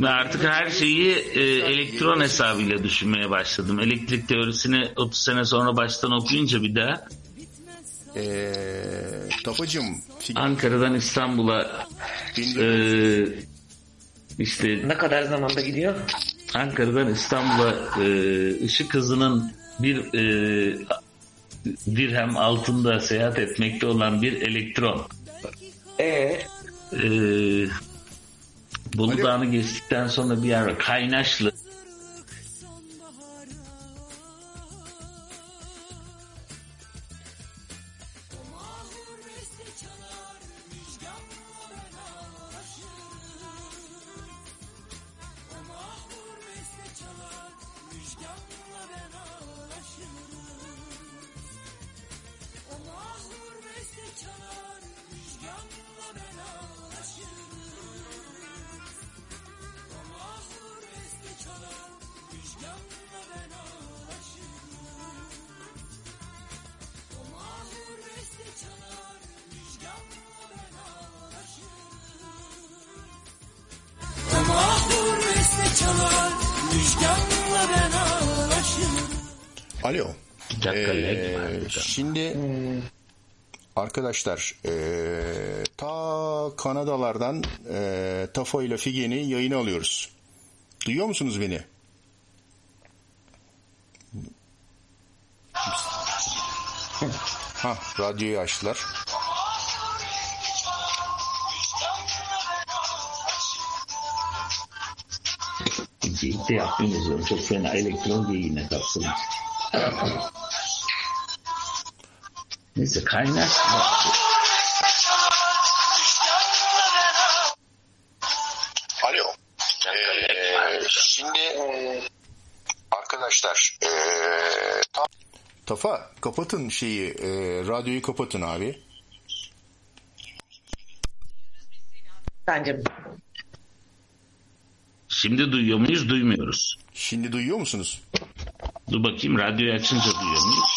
Şimdi artık her şeyi e, elektron hesabıyla düşünmeye başladım. Elektrik teorisini 30 sene sonra baştan okuyunca bir daha eee Tafacım fig- Ankara'dan İstanbul'a e, işte Ne kadar zamanda gidiyor? Ankara'dan İstanbul'a e, ışık hızının bir e, dirhem altında seyahat etmekte olan bir elektron. Ee, E, Bolu Dağı'nı geçtikten sonra bir yer var. Kaynaşlı. Arkadaşlar ee, ta Kanadalardan ee, Tafo ile Figen'i yayına alıyoruz. Duyuyor musunuz beni? Ha, radyoyu açtılar. Yapmıyoruz. onu. Çok fena elektron geyiğine kapsın. Neyse kaynaşlı. Alo. Ee, şimdi arkadaşlar ee, ta- Tafa kapatın şeyi ee, radyoyu kapatın abi. bence Şimdi duyuyor muyuz? Duymuyoruz. Şimdi duyuyor musunuz? Dur bakayım radyoyu açınca duyuyor muyuz?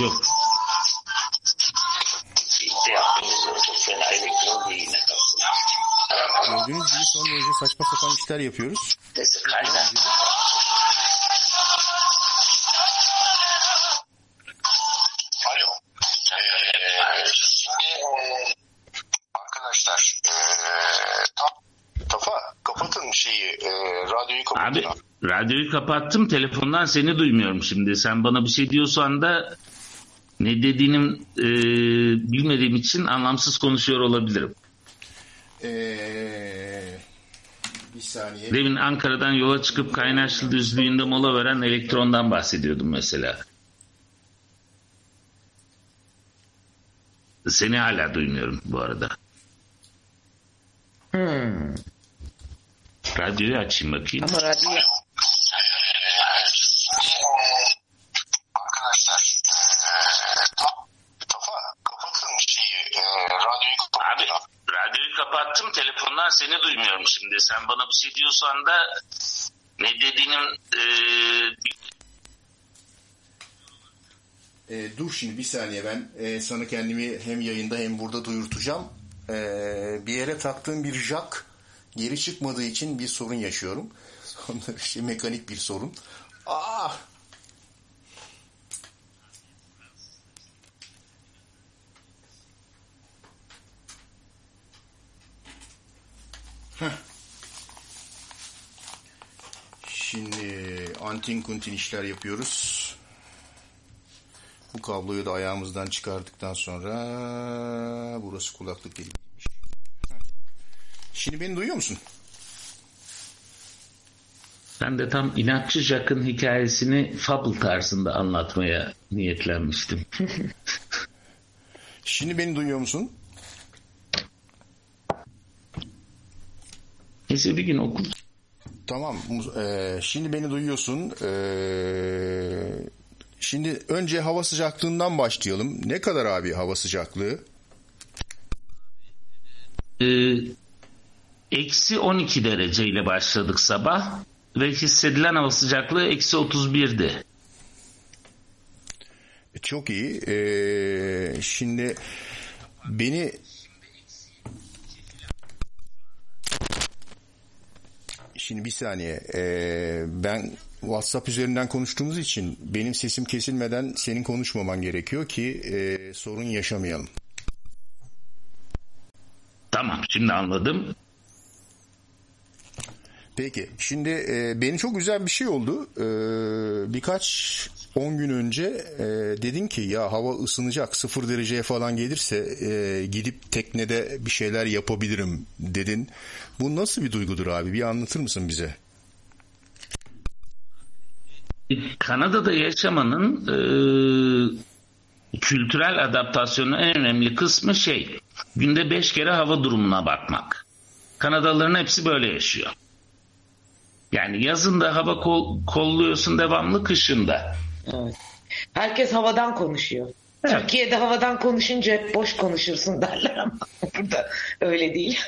Yok. Yapmıyoruz. onu. Çok fena elektron geyiğine kapsın. Gördüğünüz gibi son derece saçma sapan işler yapıyoruz. Ee, ee, ee. Abi radyoyu kapattım. Telefondan seni duymuyorum şimdi. Sen bana bir şey diyorsan da ne dediğini e, bilmediğim için anlamsız konuşuyor olabilirim. Ee, bir saniye. Demin Ankara'dan yola çıkıp Kaynaşlı düzlüğünde mola veren elektrondan bahsediyordum mesela. Seni hala duymuyorum bu arada. hmm. Radyoyu açayım bakayım. ama radyo seni duymuyorum şimdi. Sen bana bir şey diyorsan da ne dediğinin e, E, dur şimdi bir saniye ben e, sana kendimi hem yayında hem burada duyurtacağım. E, bir yere taktığım bir jack geri çıkmadığı için bir sorun yaşıyorum. Sonra şey, mekanik bir sorun. Ah! Şimdi antin kuntin işler yapıyoruz. Bu kabloyu da ayağımızdan çıkardıktan sonra burası kulaklık gibi. Şimdi beni duyuyor musun? Ben de tam inatçı Jack'ın hikayesini fable tarzında anlatmaya niyetlenmiştim. Şimdi beni duyuyor musun? Neyse bir gün okul. Tamam. Ee, şimdi beni duyuyorsun. Ee, şimdi önce hava sıcaklığından başlayalım. Ne kadar abi hava sıcaklığı? Ee, eksi 12 dereceyle başladık sabah ve hissedilen hava sıcaklığı eksi 31'di. Çok iyi. Ee, şimdi beni Şimdi bir saniye. Ee, ben WhatsApp üzerinden konuştuğumuz için benim sesim kesilmeden senin konuşmaman gerekiyor ki e, sorun yaşamayalım. Tamam şimdi anladım. Peki şimdi e, benim çok güzel bir şey oldu. E, birkaç 10 gün önce e, dedin ki ya hava ısınacak sıfır dereceye falan gelirse e, gidip teknede bir şeyler yapabilirim dedin. Bu nasıl bir duygudur abi bir anlatır mısın bize? Kanada'da yaşamanın e, kültürel adaptasyonun en önemli kısmı şey günde beş kere hava durumuna bakmak. Kanadalıların hepsi böyle yaşıyor. Yani yazında hava kol, kolluyorsun devamlı kışında. Evet. Herkes havadan konuşuyor. Evet. Türkiye'de havadan konuşunca hep boş konuşursun derler ama burada öyle değil.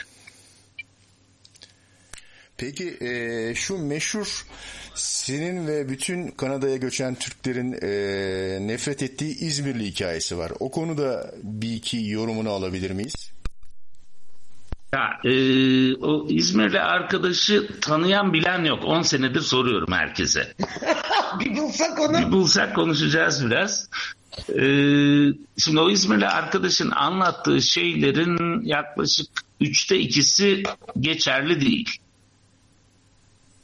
Peki e, şu meşhur senin ve bütün Kanada'ya göçen Türklerin e, nefret ettiği İzmirli hikayesi var. O konuda bir iki yorumunu alabilir miyiz? Ya, e, o İzmirli arkadaşı tanıyan bilen yok. 10 senedir soruyorum herkese. bir bulsak onu. Bir bulsak konuşacağız biraz. E, şimdi o İzmirli arkadaşın anlattığı şeylerin yaklaşık üçte ikisi geçerli değil.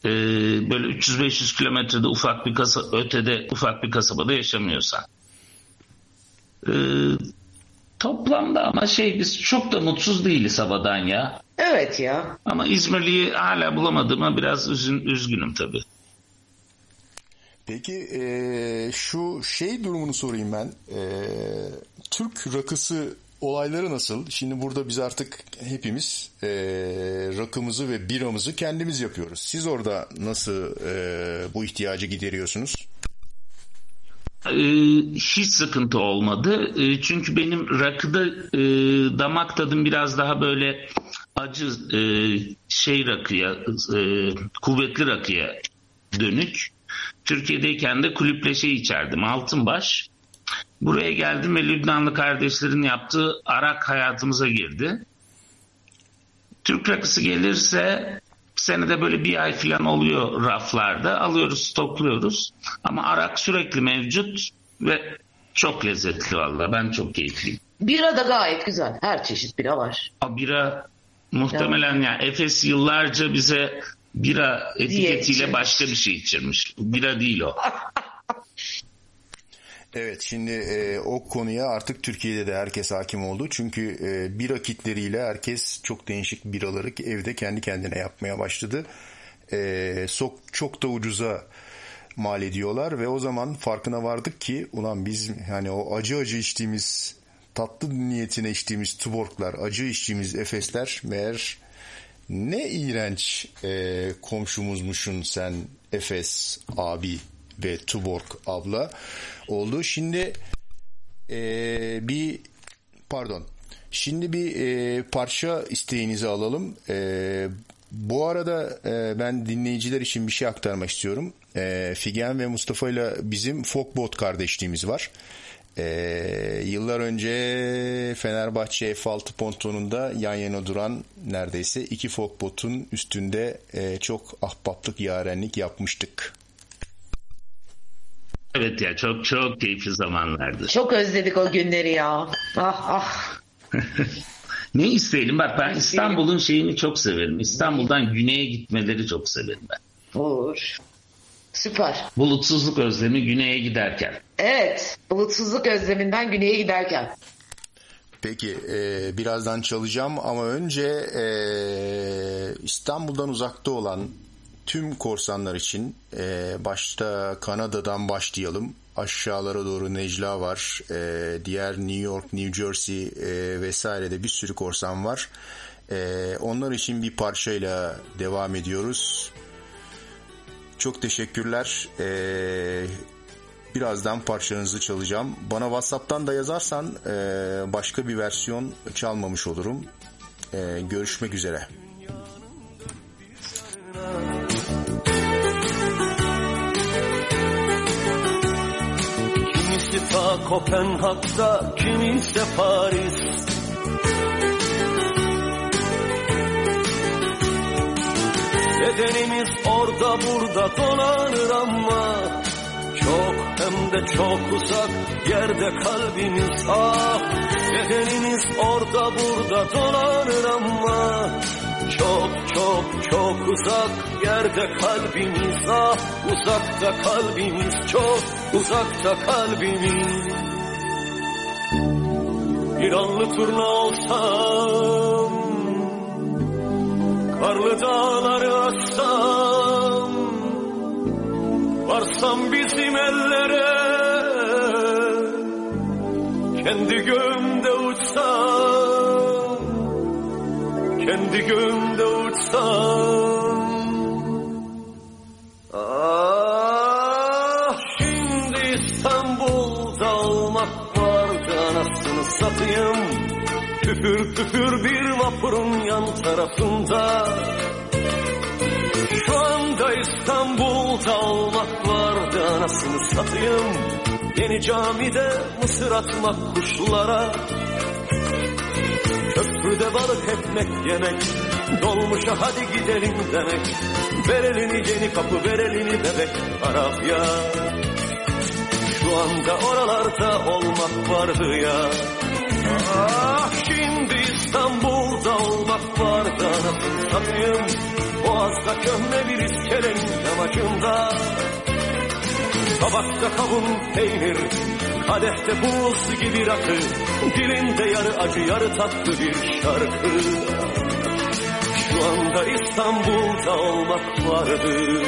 E, böyle 300-500 kilometrede ufak bir kasa ötede ufak bir kasabada yaşamıyorsan. E, Toplamda ama şey biz çok da mutsuz değiliz havadan ya. Evet ya. Ama İzmirli'yi hala bulamadığıma biraz üzün, üzgünüm tabii. Peki e, şu şey durumunu sorayım ben. E, Türk rakısı olayları nasıl? Şimdi burada biz artık hepimiz e, rakımızı ve biramızı kendimiz yapıyoruz. Siz orada nasıl e, bu ihtiyacı gideriyorsunuz? Ee, hiç sıkıntı olmadı. Ee, çünkü benim rakıda e, damak tadım biraz daha böyle acı e, şey rakıya, e, kuvvetli rakıya dönük. Türkiye'deyken de kulüple şey içerdim, altınbaş. Buraya geldim ve Lübnanlı kardeşlerin yaptığı arak hayatımıza girdi. Türk rakısı gelirse senede böyle bir ay falan oluyor raflarda. Alıyoruz, stokluyoruz. Ama arak sürekli mevcut ve çok lezzetli valla. Ben çok keyifliyim. Bira da gayet güzel. Her çeşit bira var. A, bira muhtemelen ya yani Efes yıllarca bize bira etiketiyle başka bir şey içirmiş. Bira değil o. Evet şimdi e, o konuya artık Türkiye'de de herkes hakim oldu. Çünkü e, bira kitleriyle herkes çok değişik biraları evde kendi kendine yapmaya başladı. E, çok, çok da ucuza mal ediyorlar ve o zaman farkına vardık ki ulan biz hani o acı acı içtiğimiz tatlı niyetine içtiğimiz tuborklar, acı içtiğimiz efesler meğer ne iğrenç e, komşumuzmuşun sen Efes abi ve Tuborg abla oldu. Şimdi e, bir pardon. Şimdi bir e, parça isteğinizi alalım. E, bu arada e, ben dinleyiciler için bir şey aktarmak istiyorum. E, Figen ve Mustafa ile bizim Folkbot kardeşliğimiz var. Ee, yıllar önce Fenerbahçe F6 pontonunda yan yana duran neredeyse iki folkbotun üstünde e, çok ahbaplık, yarenlik yapmıştık. Evet ya çok çok keyifli zamanlardı. Çok özledik o günleri ya. Ah ah. ne isteyelim bak ben İstanbul'un şeyini çok severim. İstanbul'dan güneye gitmeleri çok severim ben. Olur. Süper. Bulutsuzluk özlemi güneye giderken. Evet. Bulutsuzluk özleminden güneye giderken. Peki e, birazdan çalacağım ama önce e, İstanbul'dan uzakta olan tüm korsanlar için e, başta Kanada'dan başlayalım. Aşağılara doğru Necla var. E, diğer New York, New Jersey e, vesairede bir sürü korsan var. E, onlar için bir parçayla devam ediyoruz. Çok teşekkürler. Ee, birazdan parçanızı çalacağım. Bana WhatsApp'tan da yazarsan e, başka bir versiyon çalmamış olurum. E, görüşmek üzere. Kimisi ta Kopenhag'da, kimisi Paris. Bedenimiz orada burada dolanır ama Çok hem de çok uzak yerde kalbimiz ah Bedenimiz orada burada dolanır ama çok çok uzak yerde kalbimiz ah Uzakta kalbimiz çok uzakta kalbimiz. Bir anlı turna olsam Karlı dağları açsam Varsam bizim ellere Kendi göğümde uçsam Kendi göğümde uçsam. Ah şimdi İstanbul'da olmak vardı anasını satayım. Püfür püfür bir vapurun yan tarafında. Şu anda İstanbul'da olmak vardı anasını satayım. Yeni camide mısır atmak kuşlara Köprüde balık ekmek yemek Dolmuşa hadi gidelim demek. Ver elini yeni kapı ver elini bebek Arabya Şu anda oralarda olmak vardı ya. Ah şimdi İstanbul'da olmak vardı anasını satayım Boğaz'da köhne bir iskelenin yamacında Tabakta kavun peynir Kadehte buz gibi rakı Dilinde yarı acı yarı tatlı bir şarkı. Şu anda İstanbul'da olmak vardı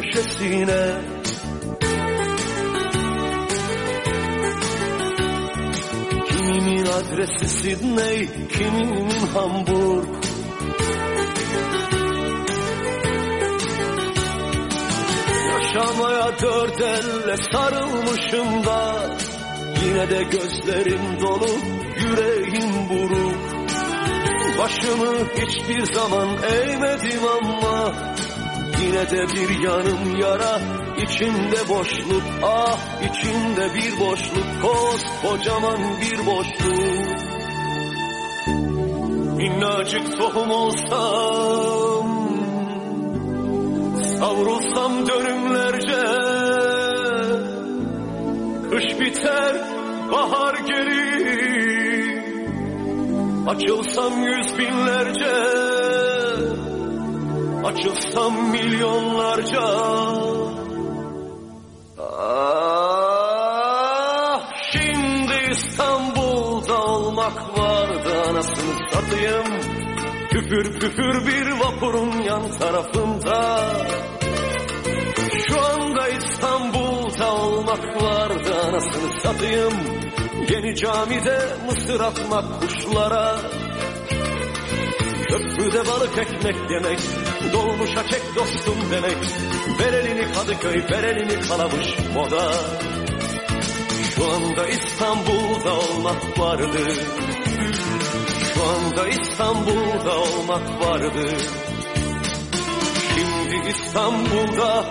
köşesine. Kiminin adresi Sydney, kiminin Hamburg? Yaşamaya dört elle sarılmışım da Yine de gözlerim dolu, yüreğim buruk. Başımı hiçbir zaman eğmedim ama Yine de bir yanım yara içimde boşluk. Ah içimde bir boşluk. Koskocaman bir boşluk. Minnacık tohum olsam Savrulsam dönümlerce. Kış biter bahar gelir. Açılsam yüz binlerce Açılsam milyonlarca. Ah şimdi İstanbul satayım. Püfür püfür bir vapurun yan tarafında. Şu anda İstanbul'da olmak vardı anasını satayım. Yeni camide mısır atmak kuşlara. Köprüde balık ekmek yemek Dolmuşa çek dostum demek. Ver elini Kadıköy ver elini kalamış moda. Şu anda İstanbul'da olmak vardı. Şu anda İstanbul'da olmak vardı. Şimdi İstanbul'da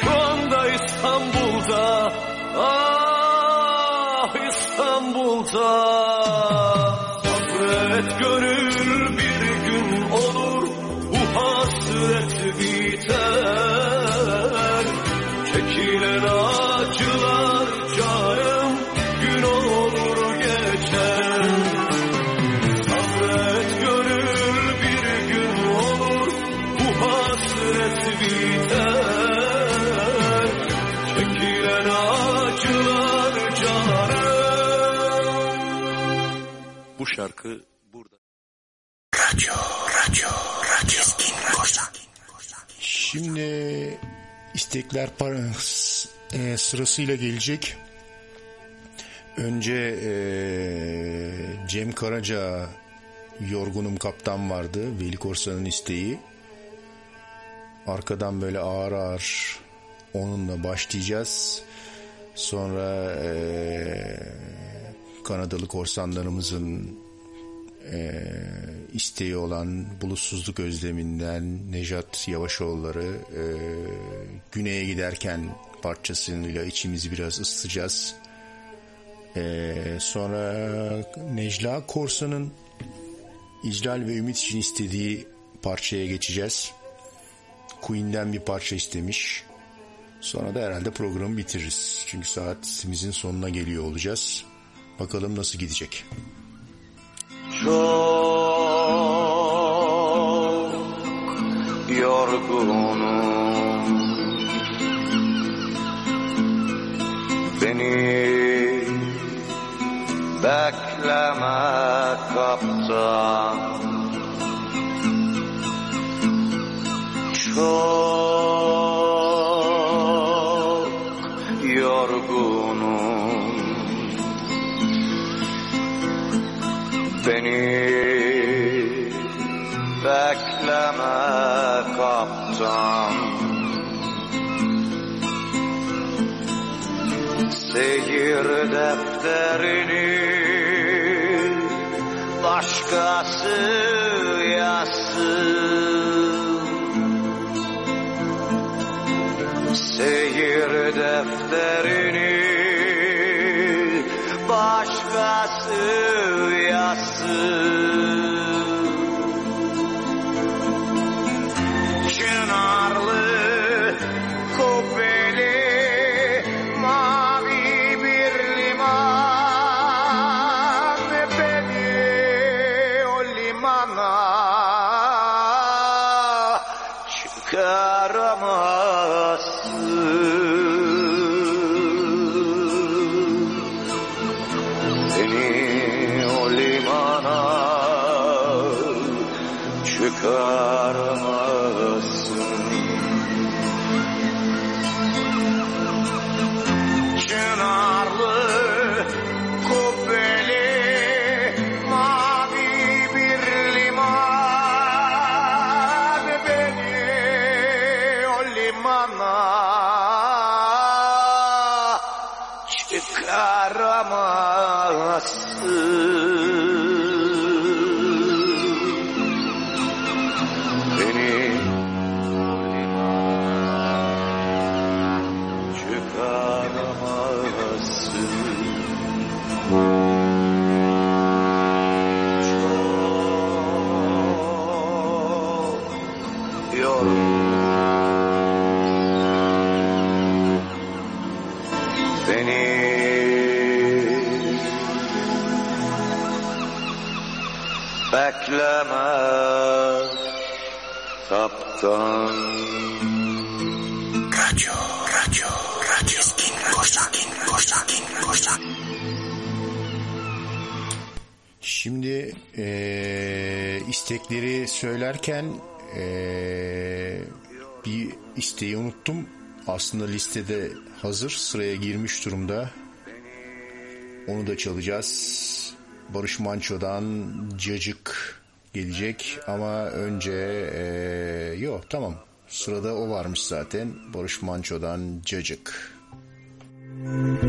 Şu anda İstanbul'da. Ah İstanbul'da. Sabret gönül hasret biter Çekilen acılar para, e, sırasıyla gelecek. Önce e, Cem Karaca Yorgunum Kaptan vardı. Veli Korsan'ın isteği. Arkadan böyle ağır ağır onunla başlayacağız. Sonra e, Kanadalı korsanlarımızın e, isteği olan bulutsuzluk özleminden Nejat Yavaşoğulları e, güneye giderken parçasıyla içimizi biraz ısıtacağız. E, sonra Necla Korsan'ın İclal ve Ümit için istediği parçaya geçeceğiz. Queen'den bir parça istemiş. Sonra da herhalde programı bitiririz. Çünkü saatimizin sonuna geliyor olacağız. Bakalım nasıl gidecek. Çok yorgunum. Beni bekleme kaptan. Çok Beni bekleme kaptan. Seyir defterini başkası söylerken ee, bir isteği unuttum. Aslında listede hazır sıraya girmiş durumda. Onu da çalacağız. Barış Manço'dan Cacık gelecek ama önce ee, yok tamam sırada o varmış zaten Barış Manço'dan Cacık. Barış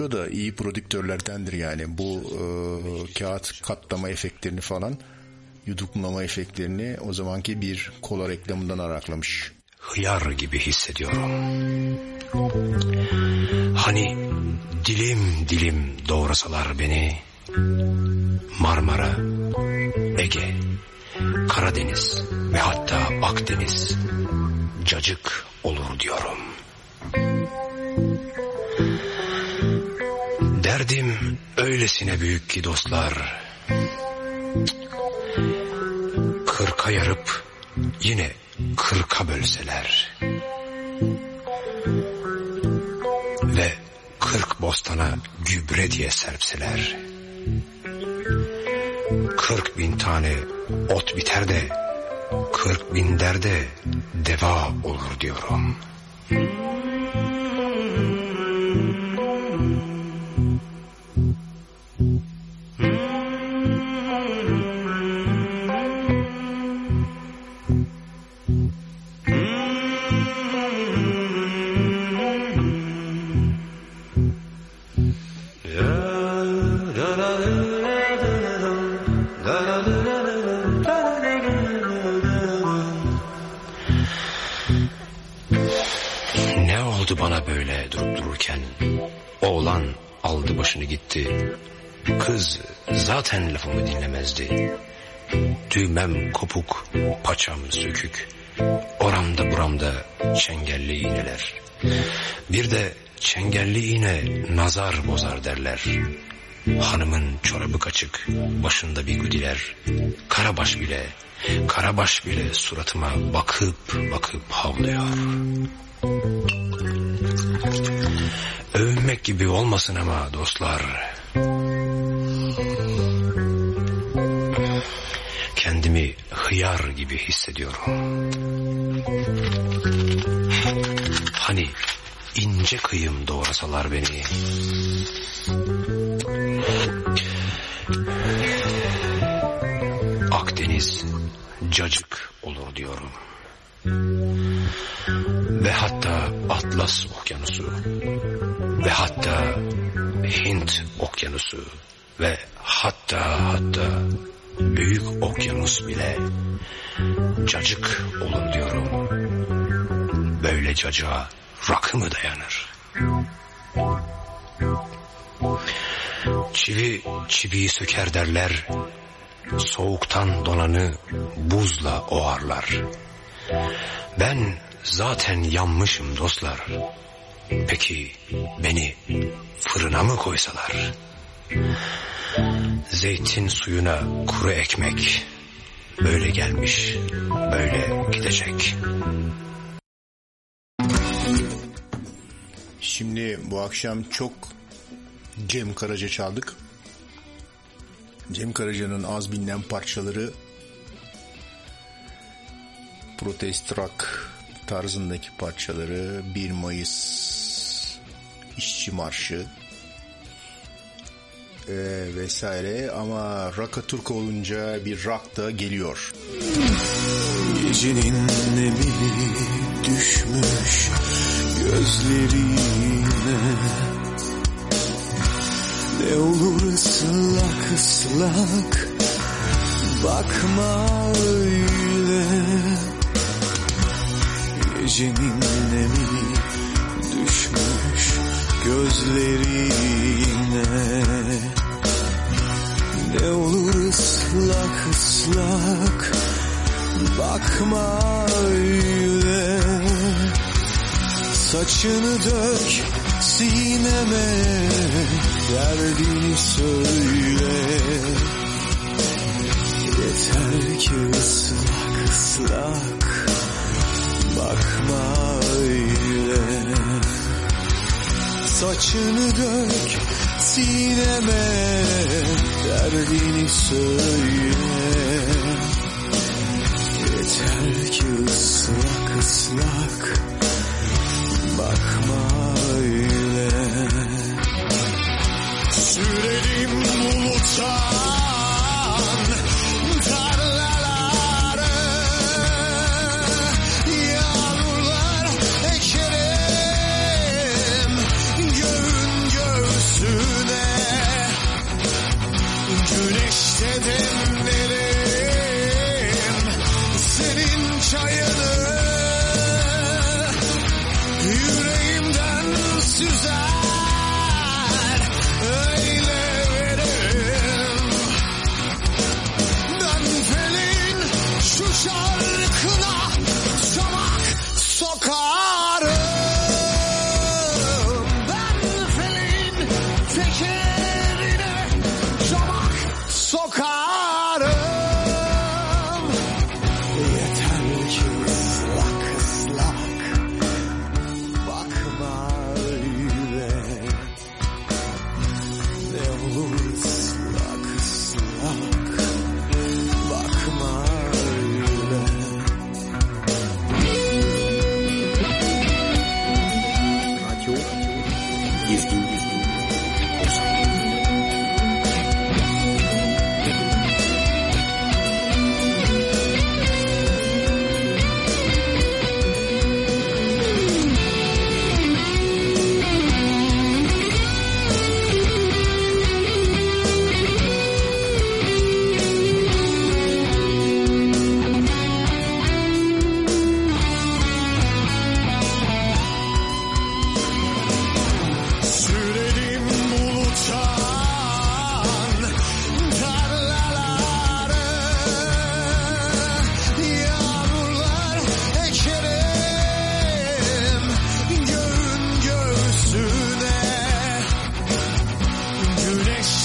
Manço da iyi prodüktörlerdendir yani bu e, kağıt katlama efektlerini falan yuduklama efektlerini o zamanki bir kola reklamından araklamış. Hıyar gibi hissediyorum. Hani dilim dilim doğrasalar beni Marmara, Ege, Karadeniz ve hatta Akdeniz cacık olur diyorum. Öylesine büyük ki dostlar. Kırka yarıp yine kırka bölseler. Ve kırk bostana gübre diye serpseler. Kırk bin tane ot biter de kırk bin derde deva olur diyorum. Düğmem kopuk, paçam sökük. Oramda buramda çengelli iğneler. Bir de çengelli iğne nazar bozar derler. Hanımın çorabı kaçık, başında bir güdiler. Karabaş bile, karabaş bile suratıma bakıp bakıp havlıyor. Övünmek gibi olmasın ama dostlar. Hıyar gibi hissediyorum. Hani ince kıyım doğrasalar beni. Oğarlar. Ben zaten yanmışım dostlar. Peki beni fırına mı koysalar? Zeytin suyuna kuru ekmek böyle gelmiş, böyle gidecek. Şimdi bu akşam çok Cem Karaca çaldık. Cem Karaca'nın az bilinen parçaları protest rock tarzındaki parçaları 1 Mayıs İşçi Marşı e, vesaire. Ama rock'a Türk olunca bir rock da geliyor. Gecenin nemli düşmüş gözlerine. Ne olur ıslak ıslak bakma öyle Gecenin nemi düşmüş gözlerine? Ne olur ıslak ıslak Bakma öyle. Saçını dök sineme Derdini söyle. Yeter ki ıslak ıslak Bakma öyle Saçını dök sineme Derdini söyle. Yeter ki ıslak ıslak Bakma öyle. Sürelim buluttan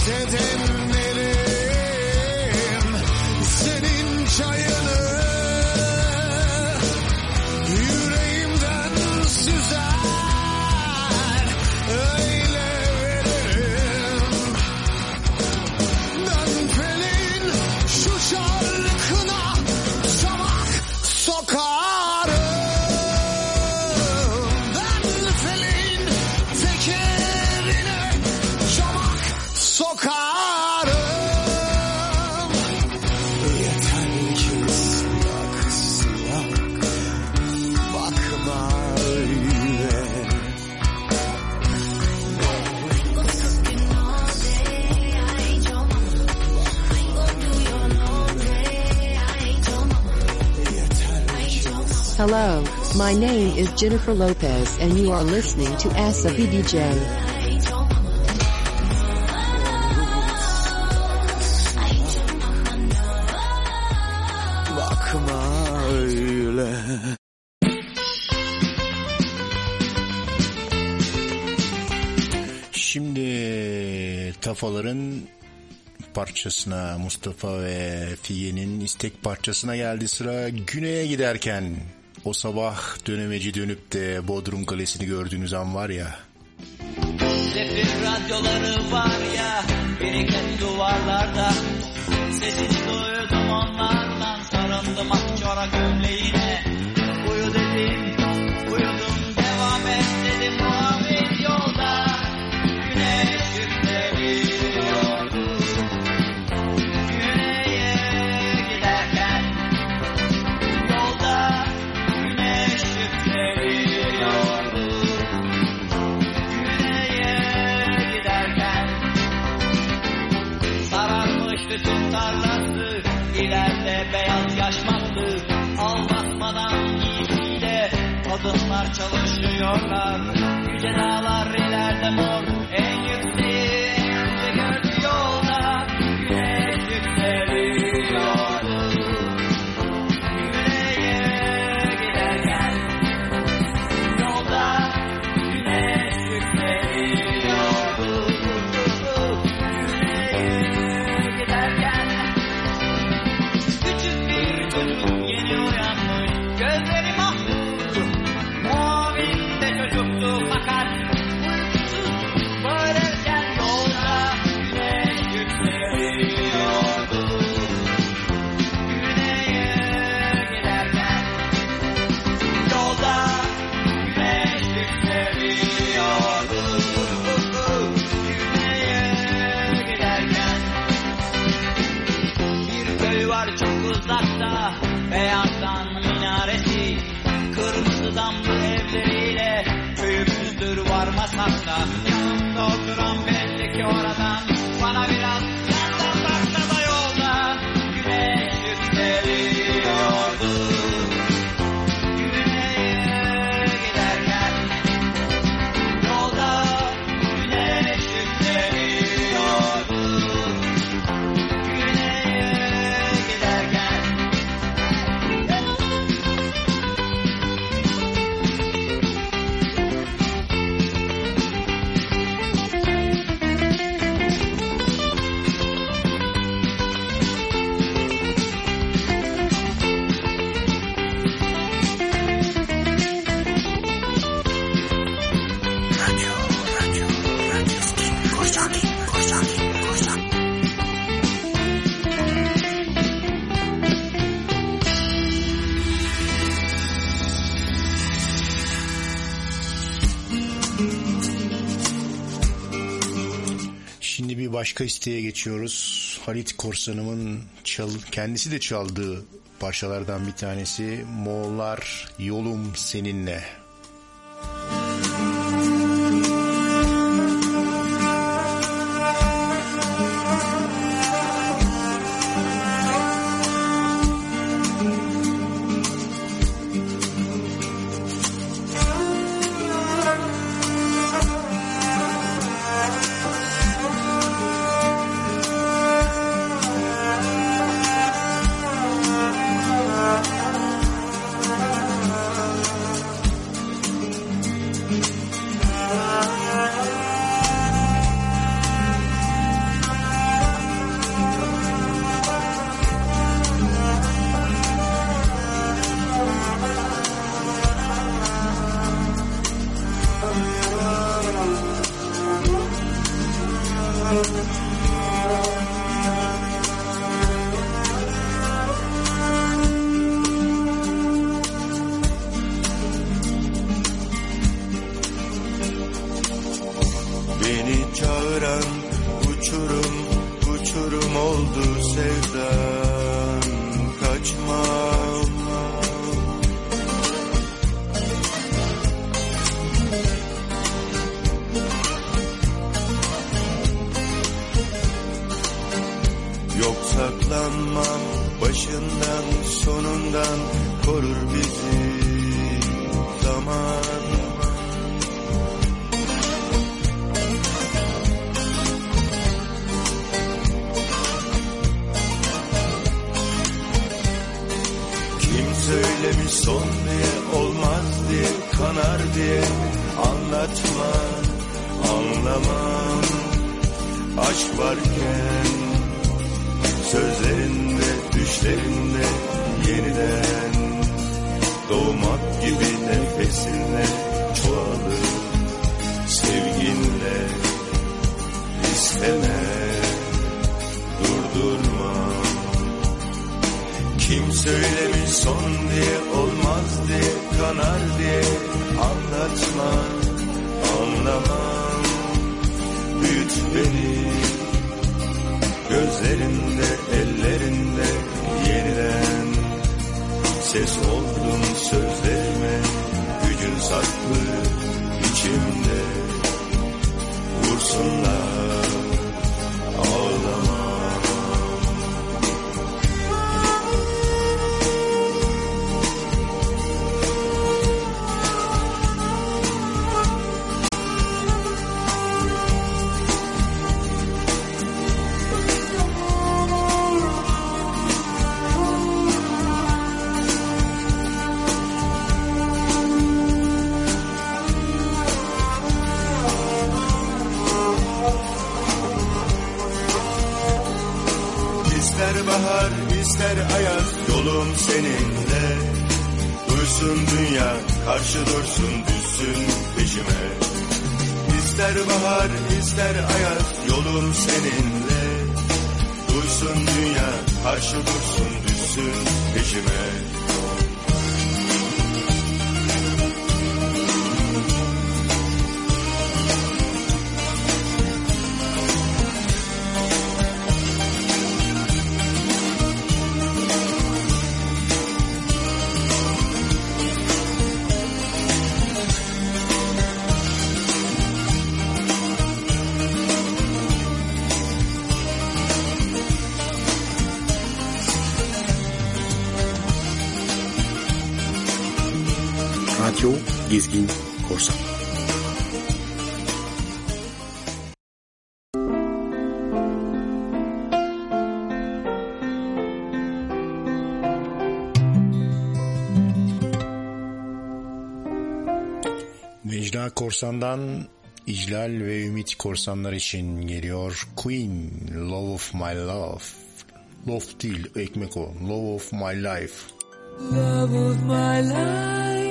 Stand, stand. My name is Jennifer Lopez and you are listening to Asabi DJ. Şimdi Tafaların parçasına Mustafa ve Fiye'nin istek parçasına geldi sıra güneye giderken o sabah dönemeci dönüp de Bodrum Kalesi'ni gördüğünüz an var ya. Zefir radyoları var ya biriken duvarlarda. Sesini duydum onlardan sarıldım akçora gömleğine. Uyu dedim kadınlar çalışıyorlar. Yüce dağlar ileride mor varmasak da Yanımda oturan belli ki oradan Bana biraz başka isteğe geçiyoruz. Halit Korsanım'ın çal, kendisi de çaldığı parçalardan bir tanesi. Moğollar yolum seninle. İsteme durdurma. Kim söylemiş son diye olmaz diye kanar diye anlatma anlamam büyüt beni gözlerinde ellerinde yeniden ses oldun sözlerime gücün saklı içimde. Vursunlar Yunanistan'dan İclal ve Ümit Korsanlar için geliyor Queen Love of My Love. Love değil ekmek o. Love of My Life. Love of My Life.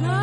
love.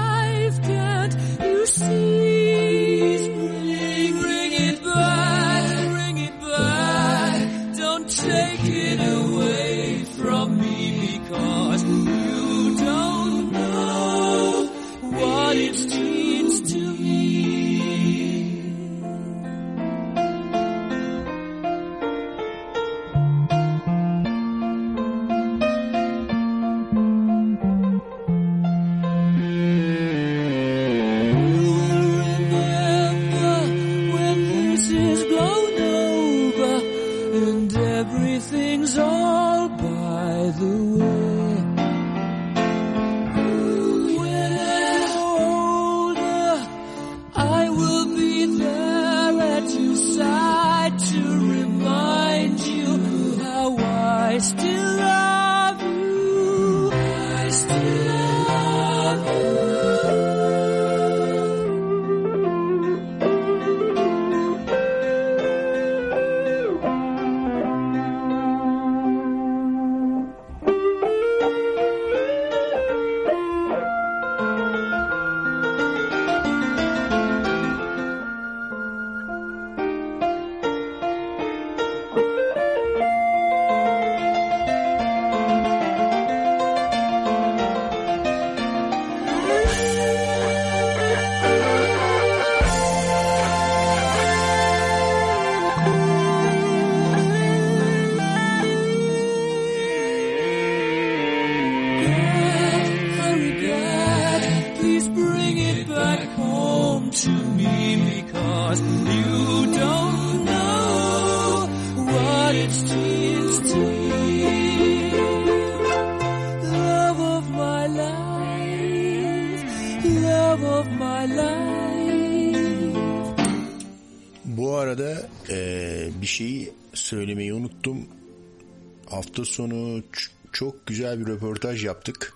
hafta sonu çok güzel bir röportaj yaptık.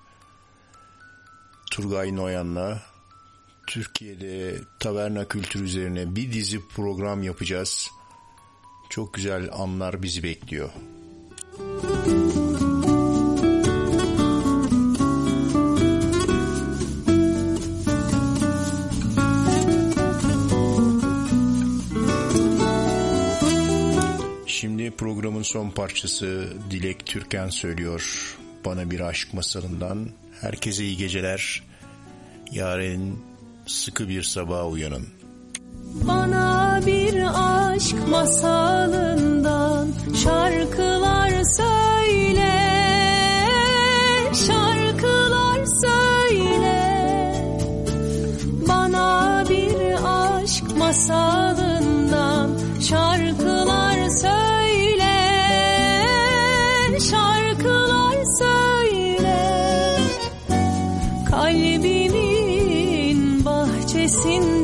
Turgay Noyan'la. Türkiye'de taverna kültürü üzerine bir dizi program yapacağız. Çok güzel anlar bizi bekliyor. Müzik Programın son parçası Dilek Türken söylüyor. Bana bir aşk masalından. Herkese iyi geceler. Yarın sıkı bir sabaha uyanın. Bana bir aşk masalından şarkılar söyle. Şarkılar söyle. Bana bir aşk masalından şarkılar söyle. neresin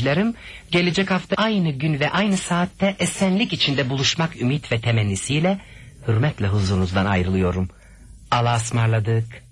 dinleyicilerim, gelecek hafta aynı gün ve aynı saatte esenlik içinde buluşmak ümit ve temennisiyle hürmetle huzurunuzdan ayrılıyorum. Allah'a ısmarladık.